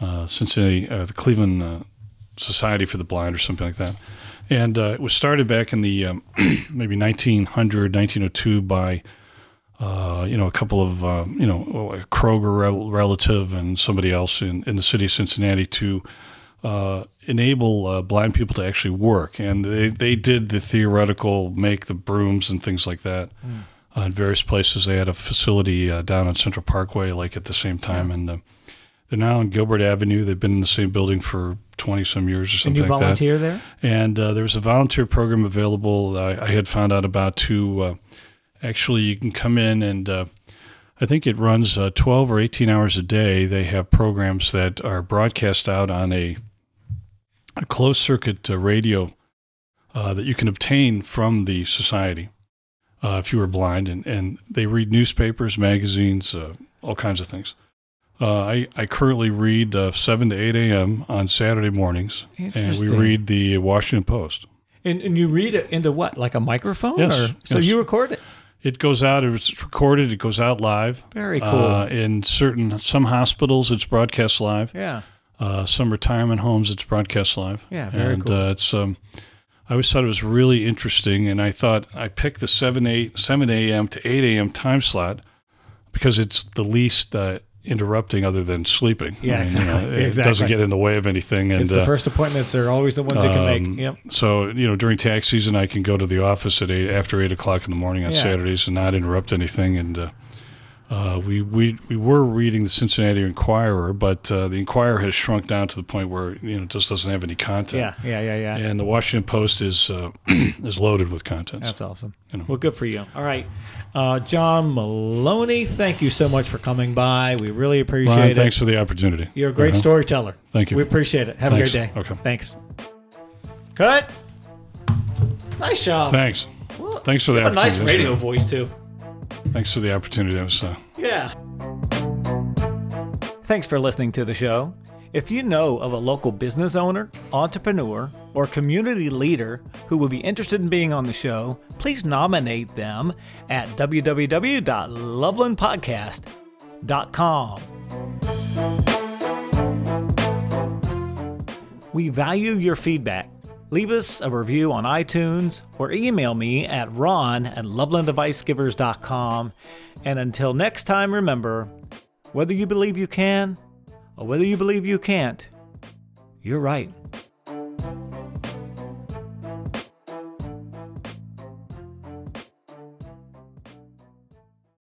uh, Cincinnati, uh, the Cleveland uh, Society for the Blind, or something like that. And uh, it was started back in the um, maybe 1900, 1902 by uh, you know, a couple of, uh, you know, a Kroger rel- relative and somebody else in, in the city of Cincinnati to uh, enable uh, blind people to actually work. And they, they did the theoretical, make the brooms and things like that uh, in various places. They had a facility uh, down on Central Parkway, like at the same time. And uh, they're now on Gilbert Avenue. They've been in the same building for 20 some years or something you like that volunteer there? and uh, was a volunteer program available. I, I had found out about to uh, actually you can come in and uh, I think it runs uh, 12 or 18 hours a day. They have programs that are broadcast out on a, a closed circuit uh, radio uh, that you can obtain from the society uh, if you are blind, and, and they read newspapers, magazines, uh, all kinds of things. Uh, I, I currently read uh, 7 to 8 a.m. on Saturday mornings, and we read the Washington Post. And, and you read it into what, like a microphone? Yes, Or, so yes. you record it. It goes out. It's recorded. It goes out live. Very cool. Uh, in certain some hospitals, it's broadcast live. yeah. Uh, some retirement homes, it's broadcast live. Yeah, very and, cool. Uh, it's um, I always thought it was really interesting, and I thought I picked the seven eight seven a.m. to eight a.m. time slot because it's the least uh, interrupting other than sleeping. Yeah, I mean, you know, exactly. it Exactly. doesn't get in the way of anything. And It's the uh, first appointments are always the ones you can um, make. Yep. So you know, during tax season, I can go to the office at eight after eight o'clock in the morning on Yeah. Saturdays and not interrupt anything. And uh, uh, we we we were reading the Cincinnati Enquirer, but uh, the Enquirer has shrunk down to the point where you know it just doesn't have any content. Yeah, yeah, yeah, yeah. And the Washington Post is uh, is loaded with content. That's awesome. You know. Well, good for you. All right. Uh, John Mullowney, thank you so much for coming by. We really appreciate Ron, it. thanks for the opportunity. You're a great Uh-huh. storyteller. Thank you. We appreciate it. Have Thanks. a great day. Okay. Thanks. Cut. Nice job. Thanks. Well, Thanks for have a nice radio voice, too. Thanks for the opportunity. That was uh, Yeah. Thanks for listening to the show. If you know of a local business owner, entrepreneur, or community leader who would be interested in being on the show, please nominate them at www.lovelandpodcast.com lovelandadvice.com. We value your feedback. Leave us a review on iTunes or email me at ron at lovelandadvicegivers.com. And until next time, remember whether you believe you can or whether you believe you can't, you're right.